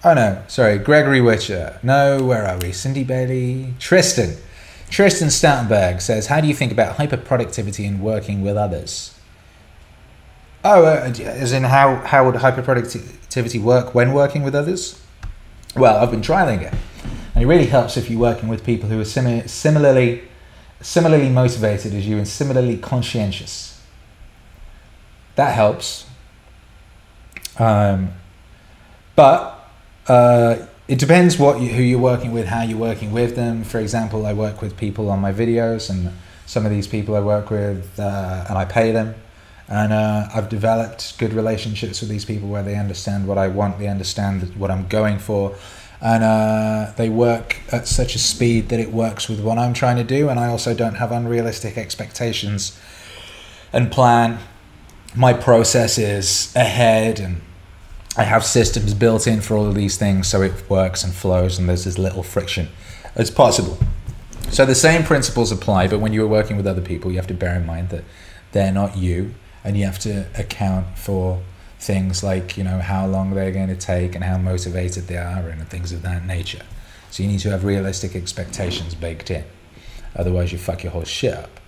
Oh no, sorry, Gregory Witcher. No, where are we? Cindy Bailey. Tristan. Tristan Stoutenberg says, How do you think about hyperproductivity and working with others? Oh, uh, as in how, how would hyperproductivity work when working with others? Well, I've been trialing it. And it really helps if you're working with people who are simi- similarly, similarly motivated as you and similarly conscientious. That helps. Um, but uh, it depends what you, who you're working with, how you're working with them. For example, I work with people on my videos, and some of these people I work with, uh, and I pay them. And uh, I've developed good relationships with these people where they understand what I want, they understand what I'm going for, and uh, they work at such a speed that it works with what I'm trying to do. And I also don't have unrealistic expectations and plan my process is ahead and I have systems built in for all of these things so it works and flows and there's as little friction as possible. So the same principles apply, but when you are working with other people, you have to bear in mind that they're not you and you have to account for things like, you know, how long they're going to take and how motivated they are and things of that nature. So you need to have realistic expectations baked in. Otherwise you fuck your whole shit up.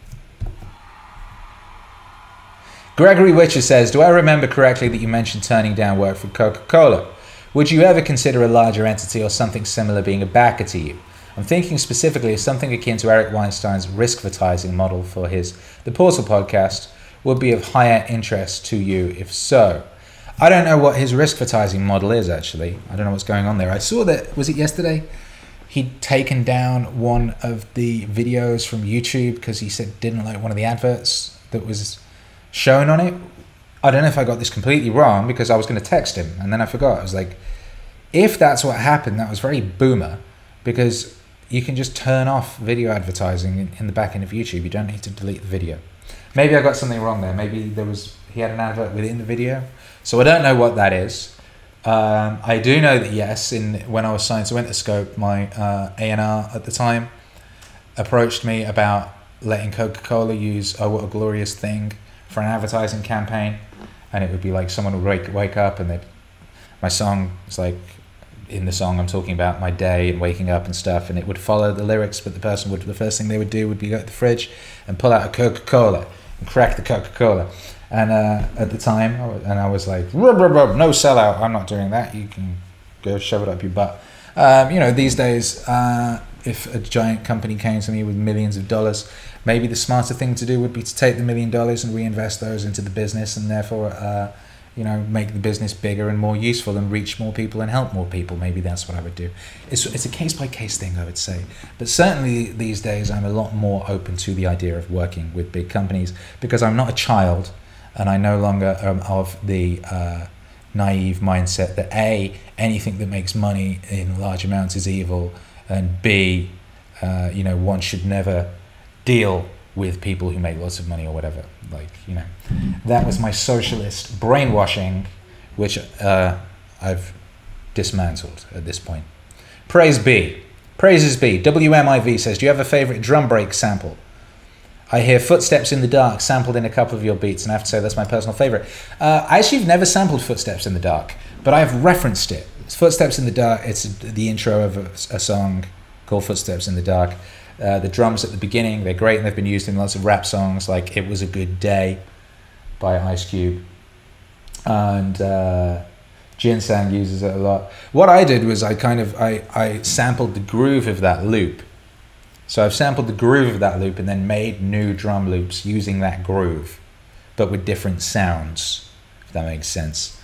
Gregory Witcher says, Do I remember correctly that you mentioned turning down work for Coca Cola? Would you ever consider a larger entity or something similar being a backer to you? I'm thinking specifically of something akin to Eric Weinstein's risk advertising model for his The Portal podcast would be of higher interest to you if so. I don't know what his risk advertising model is actually. I don't know what's going on there. I saw that, was it yesterday? He'd taken down one of the videos from YouTube because he said didn't like one of the adverts that was shown on it. I don't know if I got this completely wrong because I was going to text him and then I forgot. I was like, if that's what happened, that was very boomer because you can just turn off video advertising in, the back end of YouTube. You don't need to delete the video. Maybe I got something wrong there. Maybe there was he had an advert within the video. So I don't know what that is. Um, I do know that yes, in when I was signed to Interscope, my uh, at the time approached me about letting Coca-Cola use "Oh What a Glorious Thing" for an advertising campaign, and it would be like someone would wake wake up and they, my song is like, in the song I'm talking about my day and waking up and stuff, and it would follow the lyrics, but the person would the first thing they would do would be go to the fridge and pull out a Coca-Cola and crack the Coca-Cola, and uh, at the time, I was- and I was like, rub, rub, rub, no sellout, I'm not doing that. You can go shove it up your butt. Um, you know, these days, uh, if a giant company came to me with millions of dollars, maybe the smarter thing to do would be to take the million dollars and reinvest those into the business, and therefore, uh, you know, make the business bigger and more useful, and reach more people and help more people. Maybe that's what I would do. It's it's a case by case thing, I would say. But certainly these days, I'm a lot more open to the idea of working with big companies because I'm not a child, and I no longer am of the uh, naive mindset that a anything that makes money in large amounts is evil, and b uh, you know one should never deal with people who make lots of money or whatever. Like you know, that was my socialist brainwashing, which uh, I've dismantled at this point. Praise be, Praises be. WMIV says, Do you have a favorite drum break sample? I hear Footsteps in the Dark sampled in a couple of your beats, and I have to say that's my personal favorite. Uh, I actually have never sampled Footsteps in the Dark, but I've referenced it. It's Footsteps in the Dark, it's the intro of a, a song called Footsteps in the Dark. Uh, the drums at the beginning, they're great, and they've been used in lots of rap songs like It Was a Good Day by Ice Cube. And. Uh, Ginseng uses it a lot. What I did was I kind of I, I sampled the groove of that loop. So I've sampled the groove of that loop and then made new drum loops using that groove, but with different sounds, if that makes sense.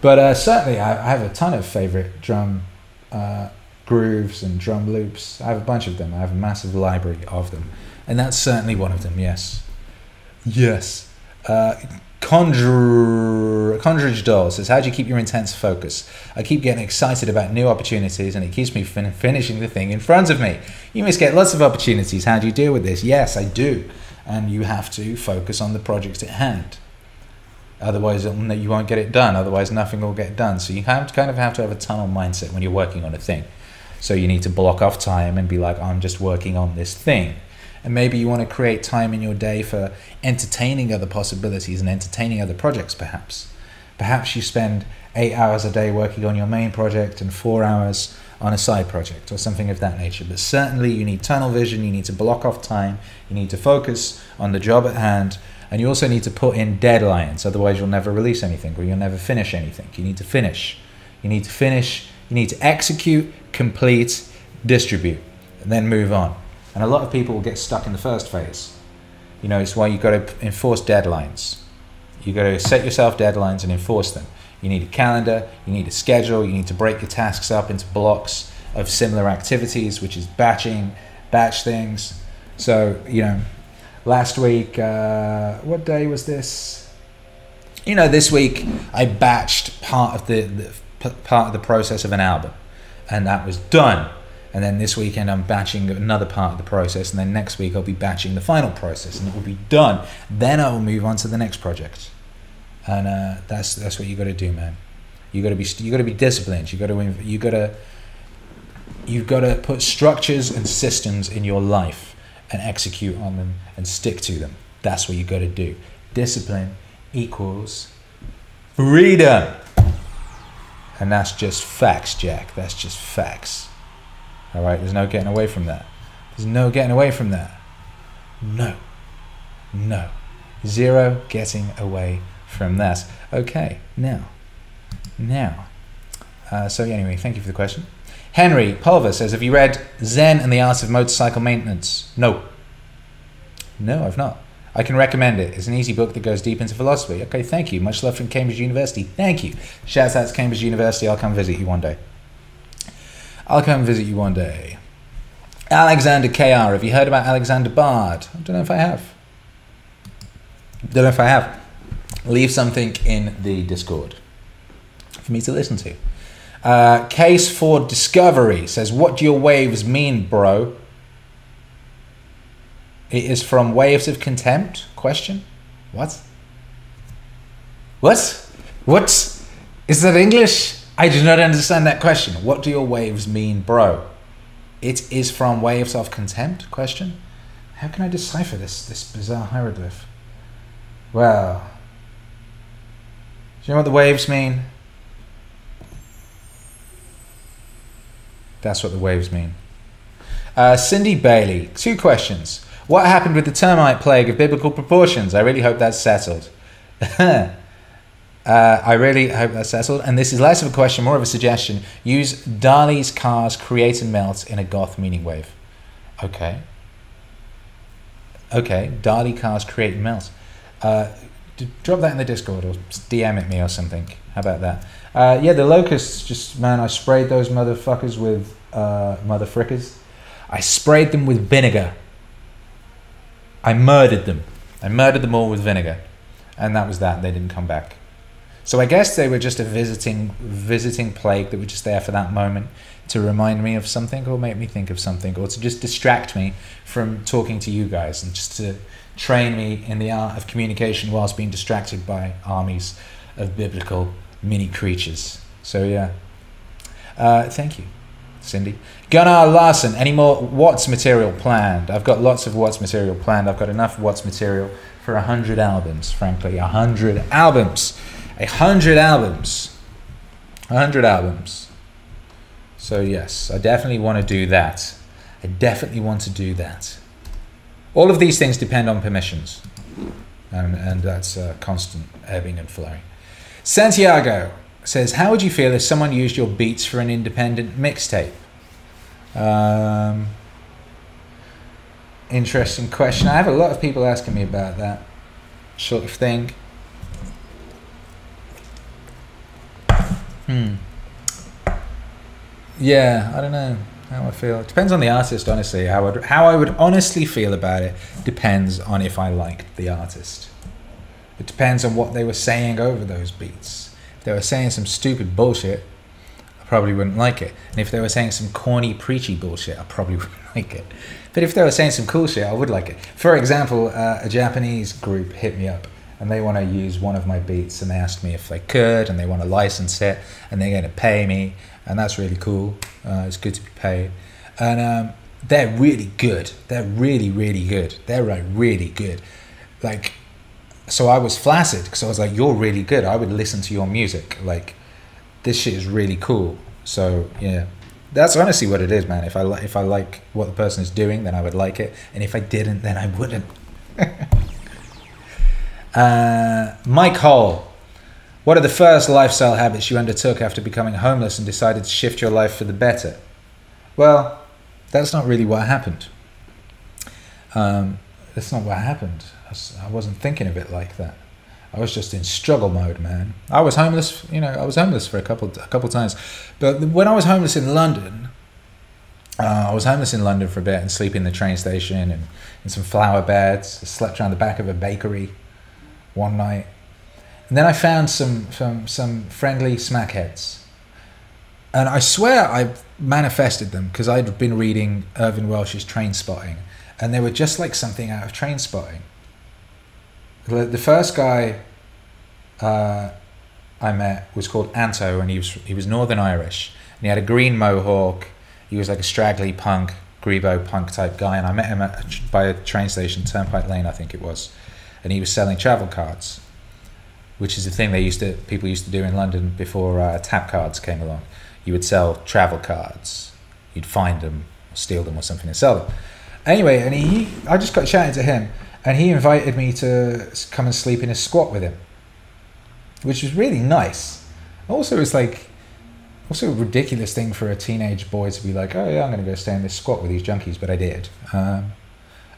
But uh, certainly I, I have a ton of favorite drum uh, grooves and drum loops. I have a bunch of them. I have a massive library of them. And that's certainly one of them, yes. Yes. Uh, Conjure, Conjurage Doll says, How do you keep your intense focus? I keep getting excited about new opportunities and it keeps me fin- finishing the thing in front of me. You must get lots of opportunities. How do you deal with this? Yes, I do. And you have to focus on the project at hand. Otherwise, you won't get it done. Otherwise, nothing will get done. So you have to kind of have to have a tunnel mindset when you're working on a thing. So you need to block off time and be like, I'm just working on this thing. And maybe you want to create time in your day for entertaining other possibilities and entertaining other projects perhaps. Perhaps you spend eight hours a day working on your main project and four hours on a side project or something of that nature. But certainly you need tunnel vision you need to block off time you need to focus on the job at hand and you also need to put in deadlines otherwise you'll never release anything or you'll never finish anything. You need to finish. You need to finish you need to execute complete distribute and then move on and a lot of people will get stuck in the first phase. You know, it's why you've got to enforce deadlines. You've got to set yourself deadlines and enforce them. You need a calendar, you need a schedule, you need to break your tasks up into blocks of similar activities, which is batching, batch things. So, you know, last week, uh, what day was this? You know, this week I batched part of the, the part of the process of an album, and that was done and then this weekend I'm batching another part of the process, and then next week I'll be batching the final process, and it will be done. Then I will move on to the next project, and uh, that's that's what you got to do, man. You got to be you got to be disciplined. You got to you got to you've got to put structures and systems in your life and execute on them and stick to them. That's what you got to do. Discipline equals freedom. And that's just facts, Jack. That's just facts. All right, there's no getting away from that. There's no getting away from that. No. No. Zero getting away from that. Okay, now. Now. Uh, so, anyway, thank you for the question. Henry Pulver says Have you read Zen and the Art of Motorcycle Maintenance? No. No, I've not. I can recommend it. It's an easy book that goes deep into philosophy. Okay, thank you. Much love from Cambridge University. Thank you. Shout out to Cambridge University. I'll come visit you one day. I'll come visit you one day. Alexander KR, have you heard about Alexander Bard? I don't know if I have. Don't know if I have. Leave something in the Discord for me to listen to. Uh, Case for Discovery says, What do your waves mean, bro? It is from Waves of Contempt? Question? What? What? What? Is that English? I do not understand that question. What do your waves mean, bro? It is from waves of contempt? Question. How can I decipher this this bizarre hieroglyph? Well, do you know what the waves mean? That's what the waves mean. Uh, Cindy Bailey, two questions. What happened with the termite plague of biblical proportions? I really hope that's settled. (laughs) Uh, I really hope that's settled. And this is less of a question, more of a suggestion. Use Dalis Car's create and melt in a goth Meaningwave. Okay. Okay, Dalis Car create and melt. Uh, drop that in the Discord or DM it me or something. How about that? Uh, yeah, the locusts, just, man, I sprayed those motherfuckers with uh, mother frickers. I sprayed them with vinegar. I murdered them. I murdered them all with vinegar. And that was that. They didn't come back. So I guess they were just a visiting visiting plague that were just there for that moment to remind me of something or make me think of something or to just distract me from talking to you guys and just to train me in the art of communication whilst being distracted by armies of biblical mini creatures. So yeah, uh, thank you. Cindy. Gunnar Larson, any more Watts material planned? I've got lots of Watts material planned. I've got enough Watts material for a hundred albums, frankly. A hundred albums. A hundred albums. A hundred albums. So yes, I definitely want to do that. I definitely want to do that. All of these things depend on permissions. And, and that's uh, constant ebbing and flowing. Santiago says, How would you feel if someone used your beats for an independent mixtape? Um, interesting question. I have a lot of people asking me about that sort of thing. Hmm. Yeah, I don't know how I feel. It depends on the artist, honestly. How I would, how I would honestly feel about it depends on if I liked the artist. It depends on what they were saying over those beats. If they were saying some stupid bullshit, probably wouldn't like it. And if they were saying some corny, preachy bullshit, I probably (laughs) wouldn't like it. But if they were saying some cool shit, I would like it. For example, uh, a Japanese group hit me up and they want to use one of my beats and they asked me if they could and they want to license it and they're going to pay me and that's really cool. Uh, it's good to be paid. And um, they're really good. They're really, really good. They're like really good. Like, so I was flaccid because I was like, "You're really good. I would listen to your music. Like, this shit is really cool." So yeah, that's honestly what it is, man. If I li- if I like what the person is doing, then I would like it, and if I didn't, then I wouldn't. (laughs) uh, Mike Hall, what are the first lifestyle habits you undertook after becoming homeless and decided to shift your life for the better? Well, that's not really what happened. Um, that's not what happened. I wasn't thinking of it like that. I was just in struggle mode, man. I was homeless, you know. I was homeless for a couple a couple times, but when I was homeless in London, uh, I was homeless in London for a bit and sleep in the train station and in some flower beds. I slept around the back of a bakery one night, and then I found some some some friendly smackheads, and I swear I manifested them because I'd been reading Irvine Welsh's Trainspotting, and they were just like something out of Trainspotting. The first guy uh, I met was called Anto, and he was he was Northern Irish, and he had a green mohawk. He was like a straggly punk, grebo punk type guy, and I met him at, by a train station, Turnpike Lane, I think it was, and he was selling travel cards, which is the thing they used to people used to do in London before uh, tap cards came along. You would sell travel cards, you'd find them, steal them, or something, and sell them. Anyway, and he, I just got chatting to him, and he invited me to come and sleep in a squat with him, which was really nice. Also, it's like also a ridiculous thing for a teenage boy to be like, oh yeah, I'm going to go stay in this squat with these junkies, but I did. Um,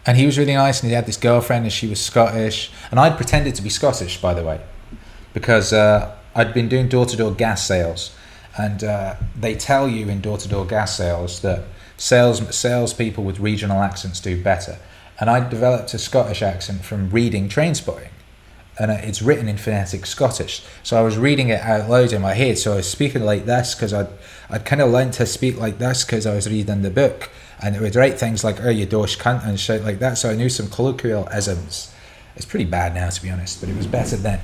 and he was really nice, and he had this girlfriend, and she was Scottish, and I'd pretended to be Scottish, by the way, because uh, I'd been doing door to door gas sales, and uh, they tell you in door to door gas sales that sales salespeople with regional accents do better, and I developed a Scottish accent from reading Trainspotting and it's written in phonetic Scottish. So I was reading it out loud in my head. So I was speaking like this because I'd, I'd kind of learned to speak like this because I was reading the book. And it would write things like, oh, you dosh cunt and shit like that. So I knew some colloquial isms. It's pretty bad now, to be honest, but it was better then.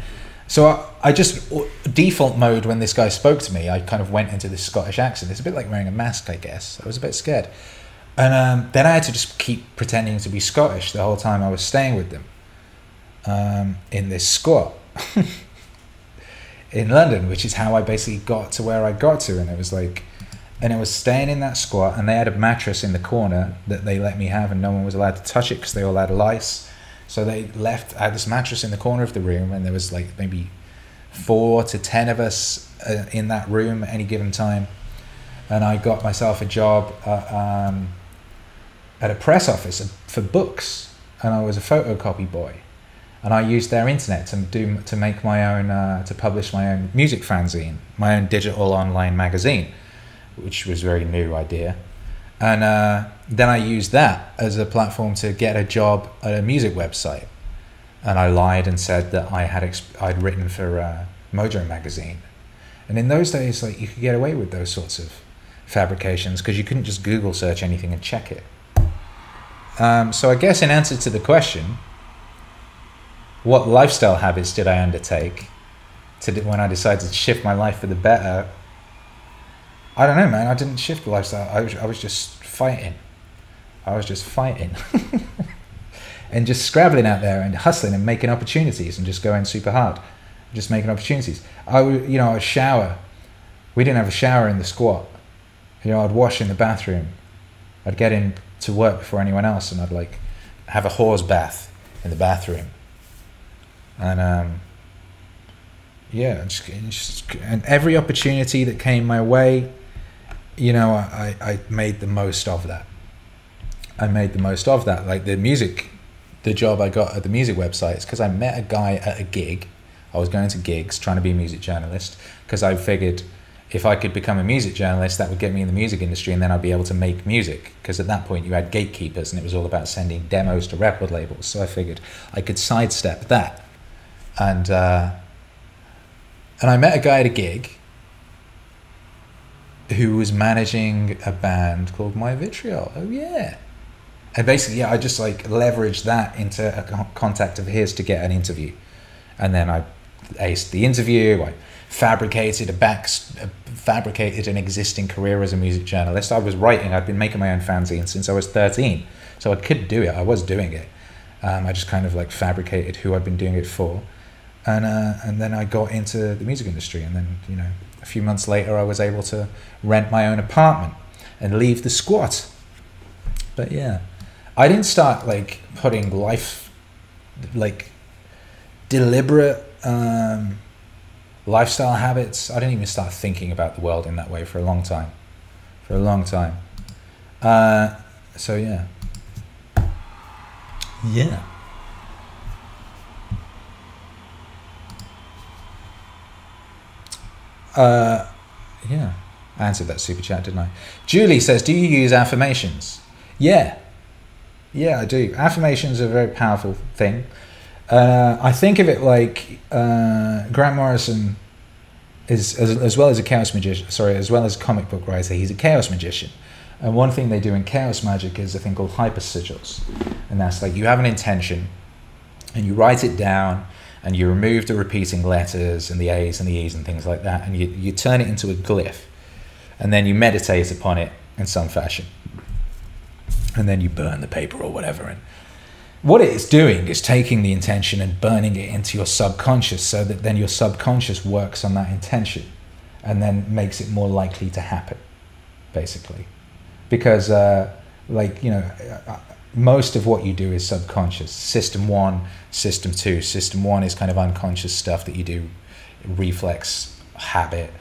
So I, I just, default mode, when this guy spoke to me, I kind of went into this Scottish accent. It's a bit like wearing a mask, I guess. I was a bit scared. And um, then I had to just keep pretending to be Scottish the whole time I was staying with them um, in this squat (laughs) in London, which is how I basically got to where I got to. And it was like, and it was staying in that squat, and they had a mattress in the corner that they let me have, and no one was allowed to touch it because they all had lice. So they left. I had this mattress in the corner of the room, and there was like maybe four to ten of us uh, in that room at any given time. And I got myself a job at, um, at a press office for books, and I was a photocopy boy and I used their internet to do to make my own uh, to publish my own music fanzine, my own digital online magazine, which was a very new idea. And uh, then I used that as a platform to get a job at a music website. And I lied and said that I had I'd written for uh, Mojo magazine. And in those days, like you could get away with those sorts of fabrications because you couldn't just Google search anything and check it. Um, so I guess in answer to the question, what lifestyle habits did I undertake to when I decided to shift my life for the better? I don't know, man. I didn't shift the lifestyle. I was, I was just fighting. I was just fighting. (laughs) and just scrabbling out there and hustling and making opportunities and just going super hard. Just making opportunities. I would, you know, I'd shower. We didn't have a shower in the squat. You know, I'd wash in the bathroom. I'd get in to work before anyone else and I'd like have a horse bath in the bathroom. And um, yeah, just, just, and every opportunity that came my way, you know, I, I made the most of that. I made the most of that. Like the music, the job I got at the music website is because I met a guy at a gig. I was going to gigs trying to be a music journalist because I figured if I could become a music journalist, that would get me in the music industry, and then I'd be able to make music. Because at that point, you had gatekeepers, and it was all about sending demos to record labels. So I figured I could sidestep that, and uh, and I met a guy at a gig who was managing a band called My Vitriol. Oh yeah, and basically, yeah, I just like leveraged that into a contact of his to get an interview, and then I aced the interview. I fabricated a back, fabricated an existing career as a music journalist. I was writing. I'd been making my own fanzine since I was thirteen, so I could do it. I was doing it. Um, I just kind of like fabricated who I'd been doing it for, and uh, and then I got into the music industry. And then you know, a few months later, I was able to rent my own apartment and leave the squat. But yeah, I didn't start like putting life, like deliberate. Um, lifestyle habits. I didn't even start thinking about the world in that way for a long time. For a long time. Uh, so yeah. Yeah. Uh, yeah. I answered that super chat, didn't I? Julie says, Do you use affirmations? Yeah. Yeah, I do. Affirmations are a very powerful thing. Uh, I think of it like uh, Grant Morrison is as, as well as a chaos magician. Sorry, as well as comic book writer, he's a chaos magician. And one thing they do in chaos magic is a thing called hyper sigils, and that's like you have an intention, and you write it down, and you remove the repeating letters and the A's and the E's and things like that, and you, you turn it into a glyph, and then you meditate upon it in some fashion, and then you burn the paper or whatever, and what it is doing is taking the intention and burning it into your subconscious so that then your subconscious works on that intention and then makes it more likely to happen basically. Because uh, like you know uh, most of what you do is subconscious. System one system two. System one is kind of unconscious stuff that you do. Reflex habit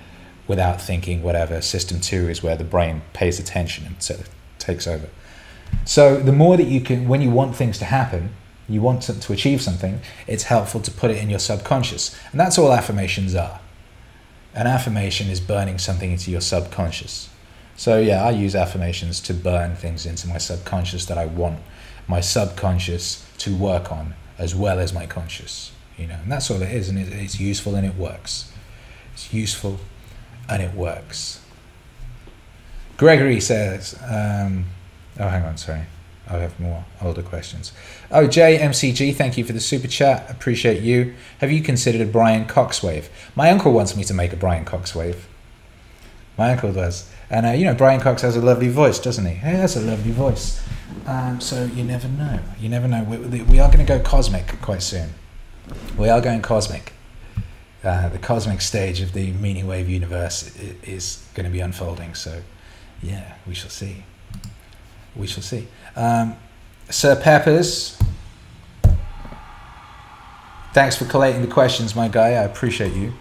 without thinking whatever. System two is where the brain pays attention and so takes over so the more that you can, when you want things to happen, you want to, achieve something, it's helpful to put it in your subconscious. And that's all affirmations are. An affirmation is burning something into your subconscious. So yeah, I use affirmations to burn things into my subconscious that I want my subconscious to work on as well as my conscious. You know, and that's all it is, and it, it's useful and it works. It's useful and it works. Gregory says, um, Oh, hang on, sorry. I have more older questions. Oh, JMCG, thank you for the super chat. Appreciate you. Have you considered a Brian Cox wave? My uncle wants me to make a Brian Cox wave. My uncle does. And uh, you know, Brian Cox has a lovely voice, doesn't he? He has a lovely voice. Um, so you never know. You never know. We, we are going to go cosmic quite soon. We are going cosmic. Uh, the cosmic stage of the Meaningwave universe is going to be unfolding. So, yeah, we shall see we shall see. Um, Sir Peppers, thanks for collating the questions, my guy. I appreciate you.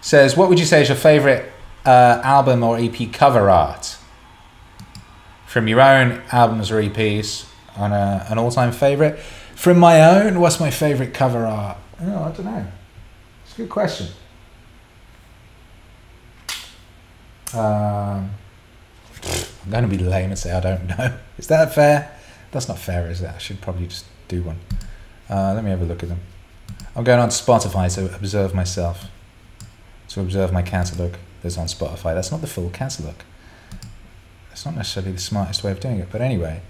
Says, what would you say is your favorite uh, album or EP cover art? From your own albums or EPs, on a, an all-time favorite. From my own, what's my favorite cover art? Oh, I don't know. It's a good question. Um, I'm going to be lame and say I don't know. (laughs) Is that fair? That's not fair, is it? I should probably just do one. Uh, let me have a look at them. I'm going on Spotify to observe myself, to observe my catalogue that's on Spotify. That's not the full catalogue. That's not necessarily the smartest way of doing it, but anyway,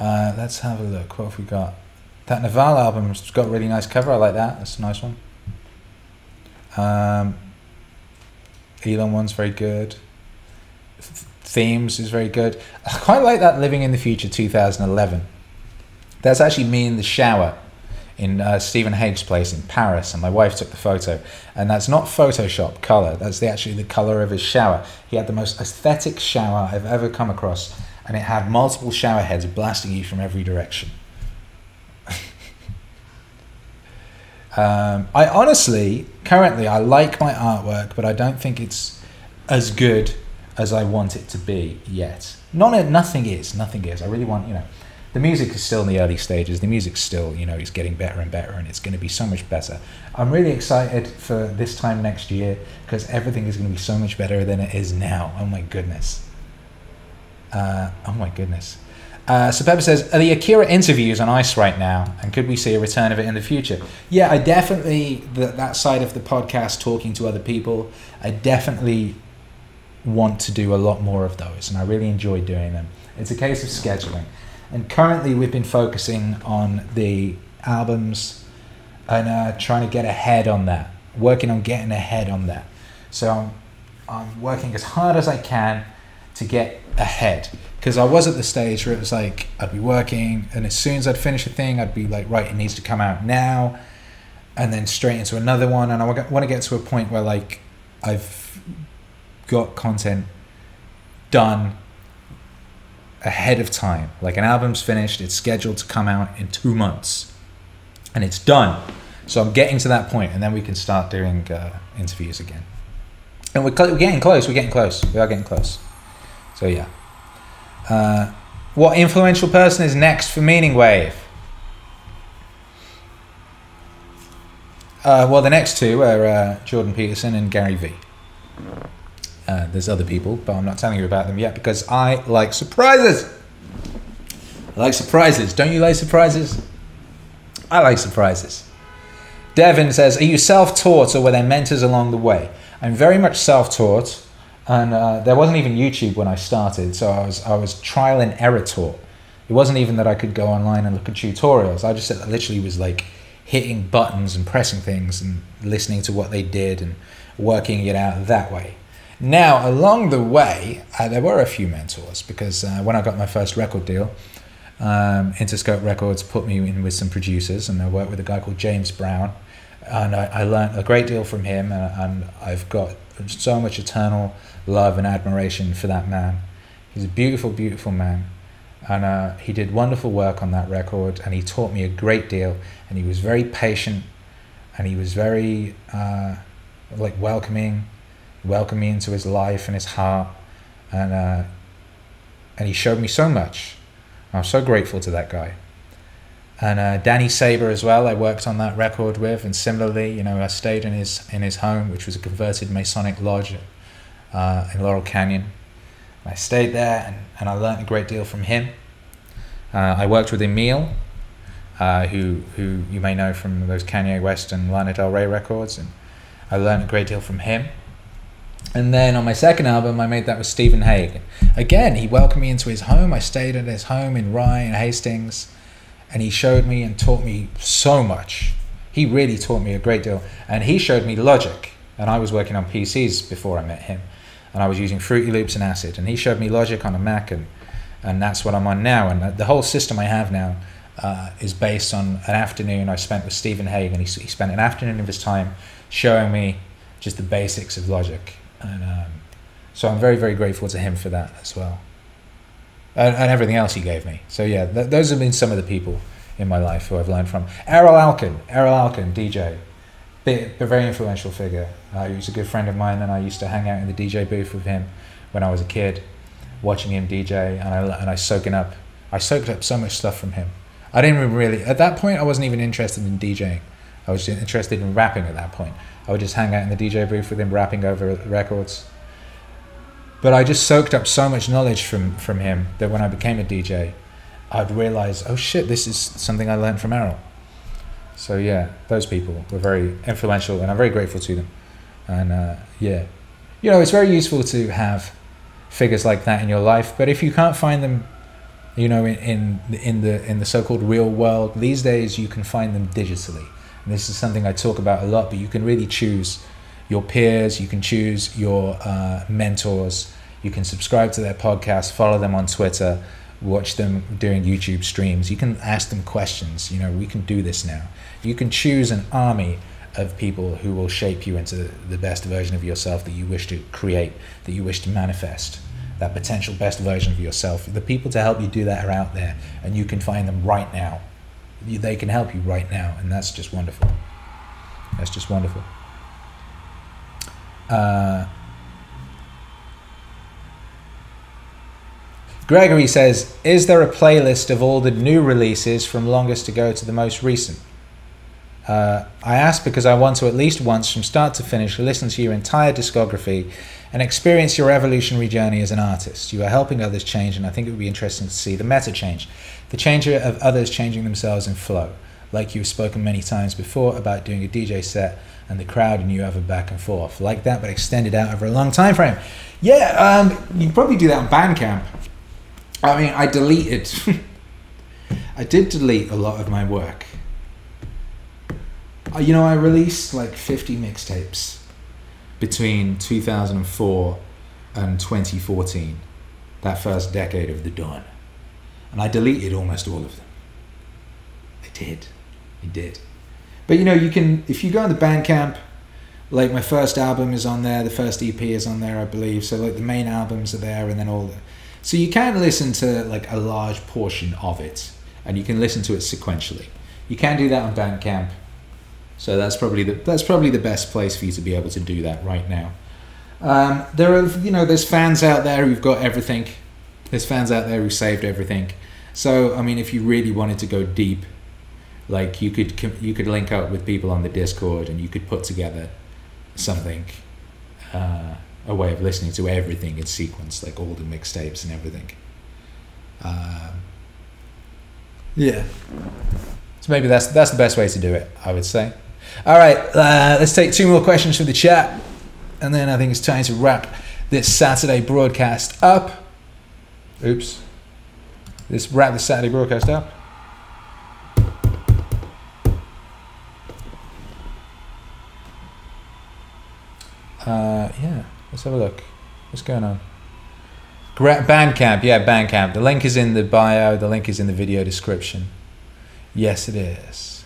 uh, let's have a look. What have we got? That Naval album's got a really nice cover. I like that. That's a nice one. Um, Elon one's very good. Th- themes is very good. I quite like that Living in the Future 2011. That's actually me in the shower in uh, Stephen Hague's place in Paris, and my wife took the photo. And that's not Photoshop color. That's the, actually the color of his shower. He had the most aesthetic shower I've ever come across, and it had multiple shower heads blasting you from every direction. (laughs) um, I honestly, currently, I like my artwork, but I don't think it's as good as I want it to be yet. Not nothing is, nothing is. I really want, you know, the music is still in the early stages. The music's still, you know, is getting better and better, and it's going to be so much better. I'm really excited for this time next year because everything is going to be so much better than it is now. Oh my goodness. Uh, oh my goodness. Uh, Pepper says, are the Akira interviews on ice right now, and could we see a return of it in the future? Yeah, I definitely the, that side of the podcast, talking to other people. I definitely want to do a lot more of those, and I really enjoy doing them. It's a case of scheduling. And currently, we've been focusing on the albums and uh, trying to get ahead on that, working on getting ahead on that. So I'm, I'm working as hard as I can to get ahead because I was at the stage where it was like I'd be working, and as soon as I'd finish a thing, I'd be like, right, it needs to come out now, and then straight into another one. And I want to get to a point where like I've got content done ahead of time. Like an album's finished, it's scheduled to come out in two months, and it's done. So I'm getting to that point, and then we can start doing uh, interviews again. And we're, we're getting close. We're getting close. We are getting close. So yeah. Uh, what influential person is next for Meaningwave? Uh, well, the next two are uh, Jordan Peterson and Gary Vee. Uh, there's other people, but I'm not telling you about them yet because I like surprises. I like surprises. Don't you like surprises? I like surprises. Devin says, Are you self taught or were there mentors along the way? I'm very much self taught, and uh, there wasn't even YouTube when I started, so I was, I was trial and error taught. It wasn't even that I could go online and look at tutorials. I just literally was like hitting buttons and pressing things and listening to what they did and working it out that way. Now, along the way, uh, there were a few mentors because uh, when I got my first record deal, um, Interscope Records put me in with some producers, and I worked with a guy called James Brown, and I, I learned a great deal from him, and, and I've got so much eternal love and admiration for that man. He's a beautiful, beautiful man, and uh, he did wonderful work on that record, and he taught me a great deal, and he was very patient, and he was very uh, like welcoming welcomed me into his life and his heart, and uh, and he showed me so much. I'm so grateful to that guy. And uh, Danny Saber as well. I worked on that record with, and similarly, you know, I stayed in his in his home, which was a converted Masonic lodge uh, in Laurel Canyon. I stayed there, and, and I learned a great deal from him. Uh, I worked with Emile, uh, who who you may know from those Kanye West and Lana Del Rey records, and I learned a great deal from him. And then on my second album, I made that with Stephen Hague. Again, he welcomed me into his home. I stayed at his home in Rye and Hastings, and he showed me and taught me so much. He really taught me a great deal. And he showed me Logic, and I was working on PCs before I met him, and I was using Fruity Loops and Acid, and he showed me Logic on a Mac, and and that's what I'm on now. And the whole system I have now uh, is based on an afternoon I spent with Stephen Hague, and he, he spent an afternoon of his time showing me just the basics of Logic and um, so I'm very very grateful to him for that as well, and, and everything else he gave me. So yeah, th- those have been some of the people in my life who I've learned from. Erol Alkin, Erol Alkan, DJ, bit, a very influential figure. Uh, he was a good friend of mine, and I used to hang out in the DJ booth with him when I was a kid, watching him DJ, and I and I soaking up. I soaked up so much stuff from him. I didn't really at that point. I wasn't even interested in DJing. I was interested in rapping at that point. I would just hang out in the DJ booth with him, rapping over records. But I just soaked up so much knowledge from, from him that when I became a DJ, I'd realize, oh shit, this is something I learned from Erol. So yeah, those people were very influential, and I'm very grateful to them. And uh, yeah, you know, it's very useful to have figures like that in your life. But if you can't find them, you know, in in, in the in the so-called real world these days, you can find them digitally. And this is something I talk about a lot, but you can really choose your peers, you can choose your uh, mentors, You can subscribe to their podcast, follow them on Twitter, watch them doing YouTube streams. You can ask them questions. You know, we can do this now. You can choose an army of people who will shape you into the best version of yourself that you wish to create, that you wish to manifest, that potential best version of yourself. The people to help you do that are out there, and you can find them right now. They can help you right now, and that's just wonderful. That's just wonderful. Uh, Gregory says, Is there a playlist of all the new releases from longest to go to the most recent? Uh, I ask because I want to at least once, from start to finish, listen to your entire discography and experience your evolutionary journey as an artist. You are helping others change, and I think it would be interesting to see the meta change, the change of others changing themselves in flow. Like you've spoken many times before about doing a DJ set and the crowd and you have a back and forth like that, but extended out over a long time frame. Yeah, um, you probably do that on Bandcamp. I mean, I deleted. (laughs) I did delete a lot of my work. Uh, You know, I released like 50 mixtapes between 2004 and 2014, that first decade of the Don. And I deleted almost all of them. I did. I did. But you know, you can, if you go on the Bandcamp, like my first album is on there, the first EP is on there, I believe. So like the main albums are there, and then all the. So you can listen to like a large portion of it, and you can listen to it sequentially. You can do that on Bandcamp. So that's probably the that's probably the best place for you to be able to do that right now. Um, there are you know there's fans out there who've got everything. There's fans out there who saved everything. So I mean, if you really wanted to go deep, like you could you could link up with people on the Discord and you could put together something, uh, a way of listening to everything in sequence, like all the mixtapes and everything. Um, yeah. So maybe that's that's the best way to do it, I would say. All right, uh, let's take two more questions from the chat, and then I think it's time to wrap this Saturday broadcast up. Oops. Let's wrap the Saturday broadcast up. Uh, yeah, let's have a look. What's going on? Bandcamp, yeah, Bandcamp. The link is in the bio. The link is in the video description. Yes, it is.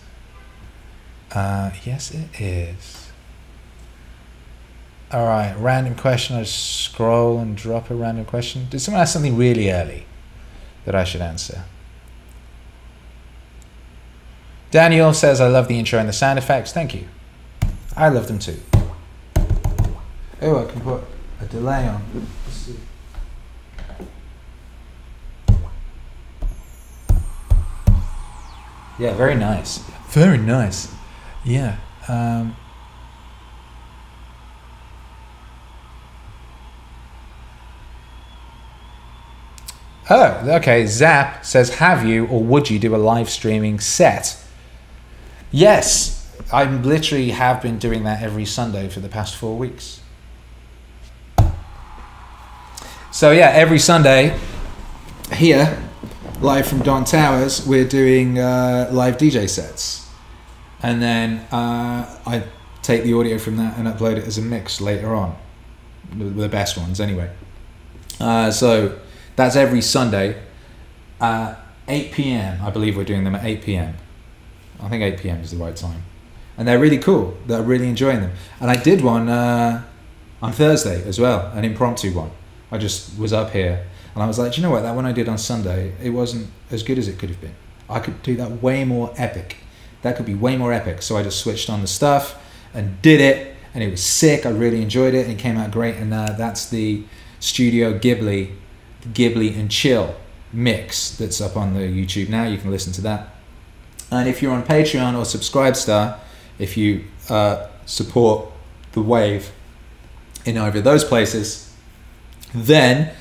Uh, yes, it is. All right, random question. I just scroll and drop a random question. Did someone ask something really early that I should answer? Daniel says, I love the intro and the sound effects. Thank you. I love them too. Oh, I can put a delay on. Let's see. Yeah, very nice. Very nice. Yeah. Um, oh, okay. Zap says, "Have you or would you do a live streaming set?" Yes, I literally have been doing that every Sunday for the past four weeks. So yeah, every Sunday here, live from Don Towers, we're doing uh, live DJ sets, and then uh, I take the audio from that and upload it as a mix later on, the, best ones anyway. Uh, so that's every Sunday, uh, 8 p.m. I believe we're doing them at 8 p.m. I think 8 p.m. is the right time, and they're really cool. They're really enjoying them. And I did one uh, on Thursday as well, an impromptu one. I just was up here and I was like, "Do you know what? That one I did on Sunday, it wasn't as good as it could have been. I could do that way more epic. That could be way more epic. So I just switched on the stuff and did it, and it was sick. I really enjoyed it, and it came out great. And uh, that's the Studio Ghibli, Ghibli and Chill mix that's up on the YouTube now. You can listen to that. And if you're on Patreon or Subscribestar, if you uh, support the Wave in either of those places, then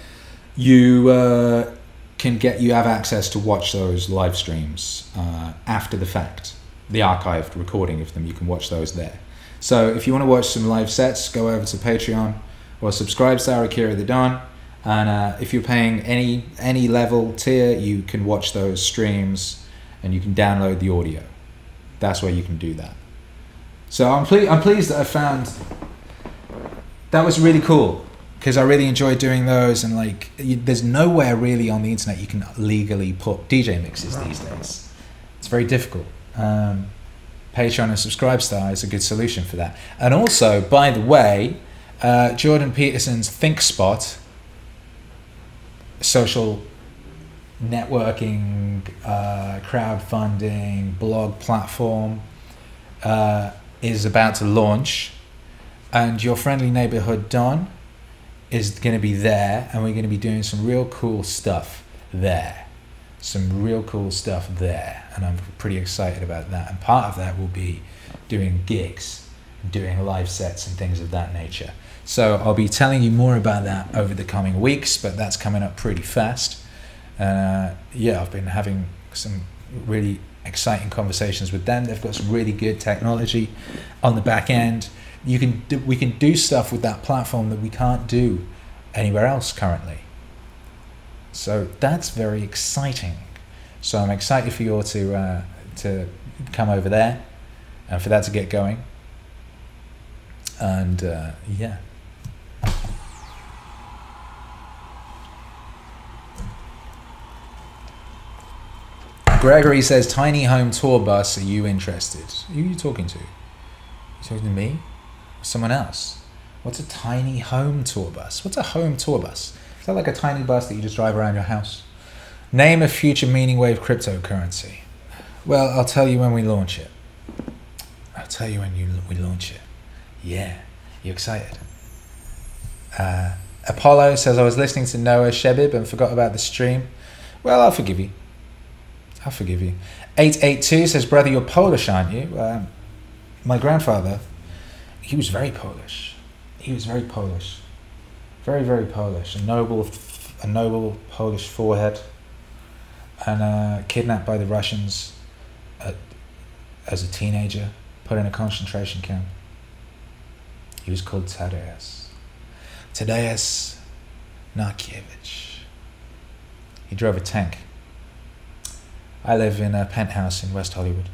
you uh, can get you have access to watch those live streams uh, after the fact the archived recording of them you can watch those there so if you want to watch some live sets go over to patreon or subscribe to Akira the Don and uh, if you're paying any any level tier you can watch those streams and you can download the audio that's where you can do that so I'm, ple- I'm pleased that I found that was really cool because I really enjoy doing those. And like, you, there's nowhere really on the internet you can legally put DJ mixes these days. It's very difficult. Um, Patreon and Subscribestar is a good solution for that. And also, by the way, uh, Jordan Peterson's ThinkSpot, social networking, uh, crowdfunding, blog platform, uh, is about to launch. And your friendly neighborhood Don is going to be there, and we're going to be doing some real cool stuff there. Some real cool stuff there, and I'm pretty excited about that. And part of that will be doing gigs, doing live sets, and things of that nature. So I'll be telling you more about that over the coming weeks, but that's coming up pretty fast. Uh, yeah, I've been having some really exciting conversations with them. They've got some really good technology on the back end. You can do, we can do stuff with that platform that we can't do anywhere else currently. So that's very exciting. So I'm excited for you all to uh, to come over there and for that to get going. And uh, yeah. Gregory says, "Tiny home tour bus. Are you interested? Who are you talking to? You talking to me? Or someone else? What's a tiny home tour bus? What's a home tour bus? Is that like a tiny bus that you just drive around your house? Name a future Meaningwave cryptocurrency. Well, I'll tell you when we launch it. I'll tell you when you we launch it. Yeah, you excited? Uh, Apollo says I was listening to Noah Shebib and forgot about the stream. Well, I'll forgive you. I'll forgive you. 882 says, Brother, you're Polish, aren't you? Um, my grandfather, he was very Polish. He was very Polish. Very, very Polish. A noble, a noble Polish forehead. And uh, kidnapped by the Russians at, as a teenager, put in a concentration camp. He was called Tadeusz. Tadeusz Narkiewicz. He drove a tank. I live in a penthouse in West Hollywood.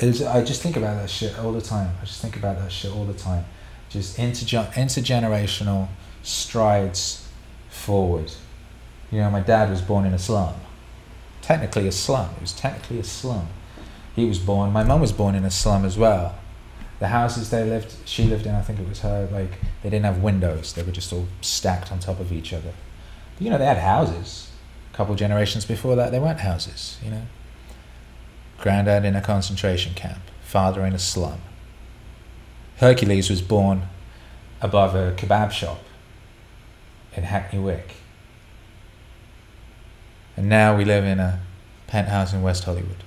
It's, I just think about that shit all the time. I just think about that shit all the time. Just interge- intergenerational strides forward. You know, my dad was born in a slum. Technically a slum. It was technically a slum. He was born. My mum was born in a slum as well. The houses they lived, she lived in, I think it was her. Like they didn't have windows. They were just all stacked on top of each other. But, you know, they had houses couple generations before that, they weren't houses, you know. Granddad in a concentration camp, father in a slum. Hercules was born above a kebab shop in Hackney Wick. And now we live in a penthouse in West Hollywood.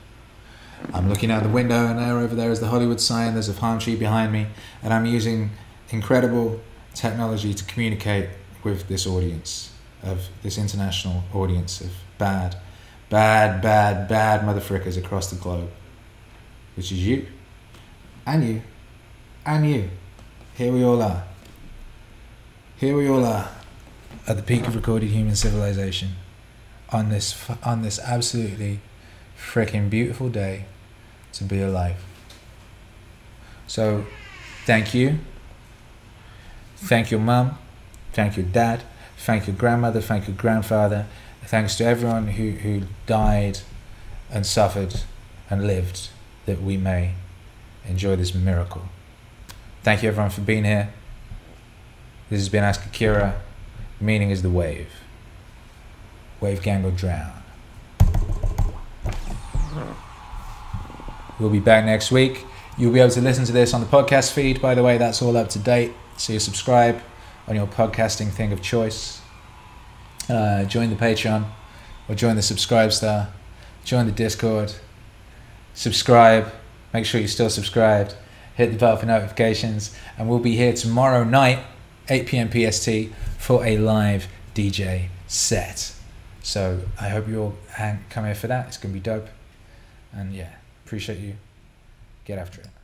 I'm looking out the window, and there over there is the Hollywood sign. There's a palm tree behind me, and I'm using incredible technology to communicate with this audience of this international audience of bad, bad, bad, bad motherfrickers across the globe, which is you, and you, and you. Here we all are. Here we all are, at the peak of recorded human civilization, on this on this absolutely freaking beautiful day to be alive. So, thank you. Thank your mum. Thank your dad. Thank your grandmother, thank your grandfather. Thanks to everyone who, who died and suffered and lived that we may enjoy this miracle. Thank you everyone for being here. This has been Ask Akira. Meaning is the wave. Wave gang or drown. We'll be back next week. You'll be able to listen to this on the podcast feed. By the way, that's all up to date. So you subscribe on your podcasting thing of choice. Uh, join the Patreon or join the Subscribestar, join the Discord, subscribe, make sure you're still subscribed, hit the bell for notifications, and we'll be here tomorrow night, 8 p.m. PST, for a live DJ set. So I hope you all come here for that. It's going to be dope. And yeah, appreciate you. Get after it.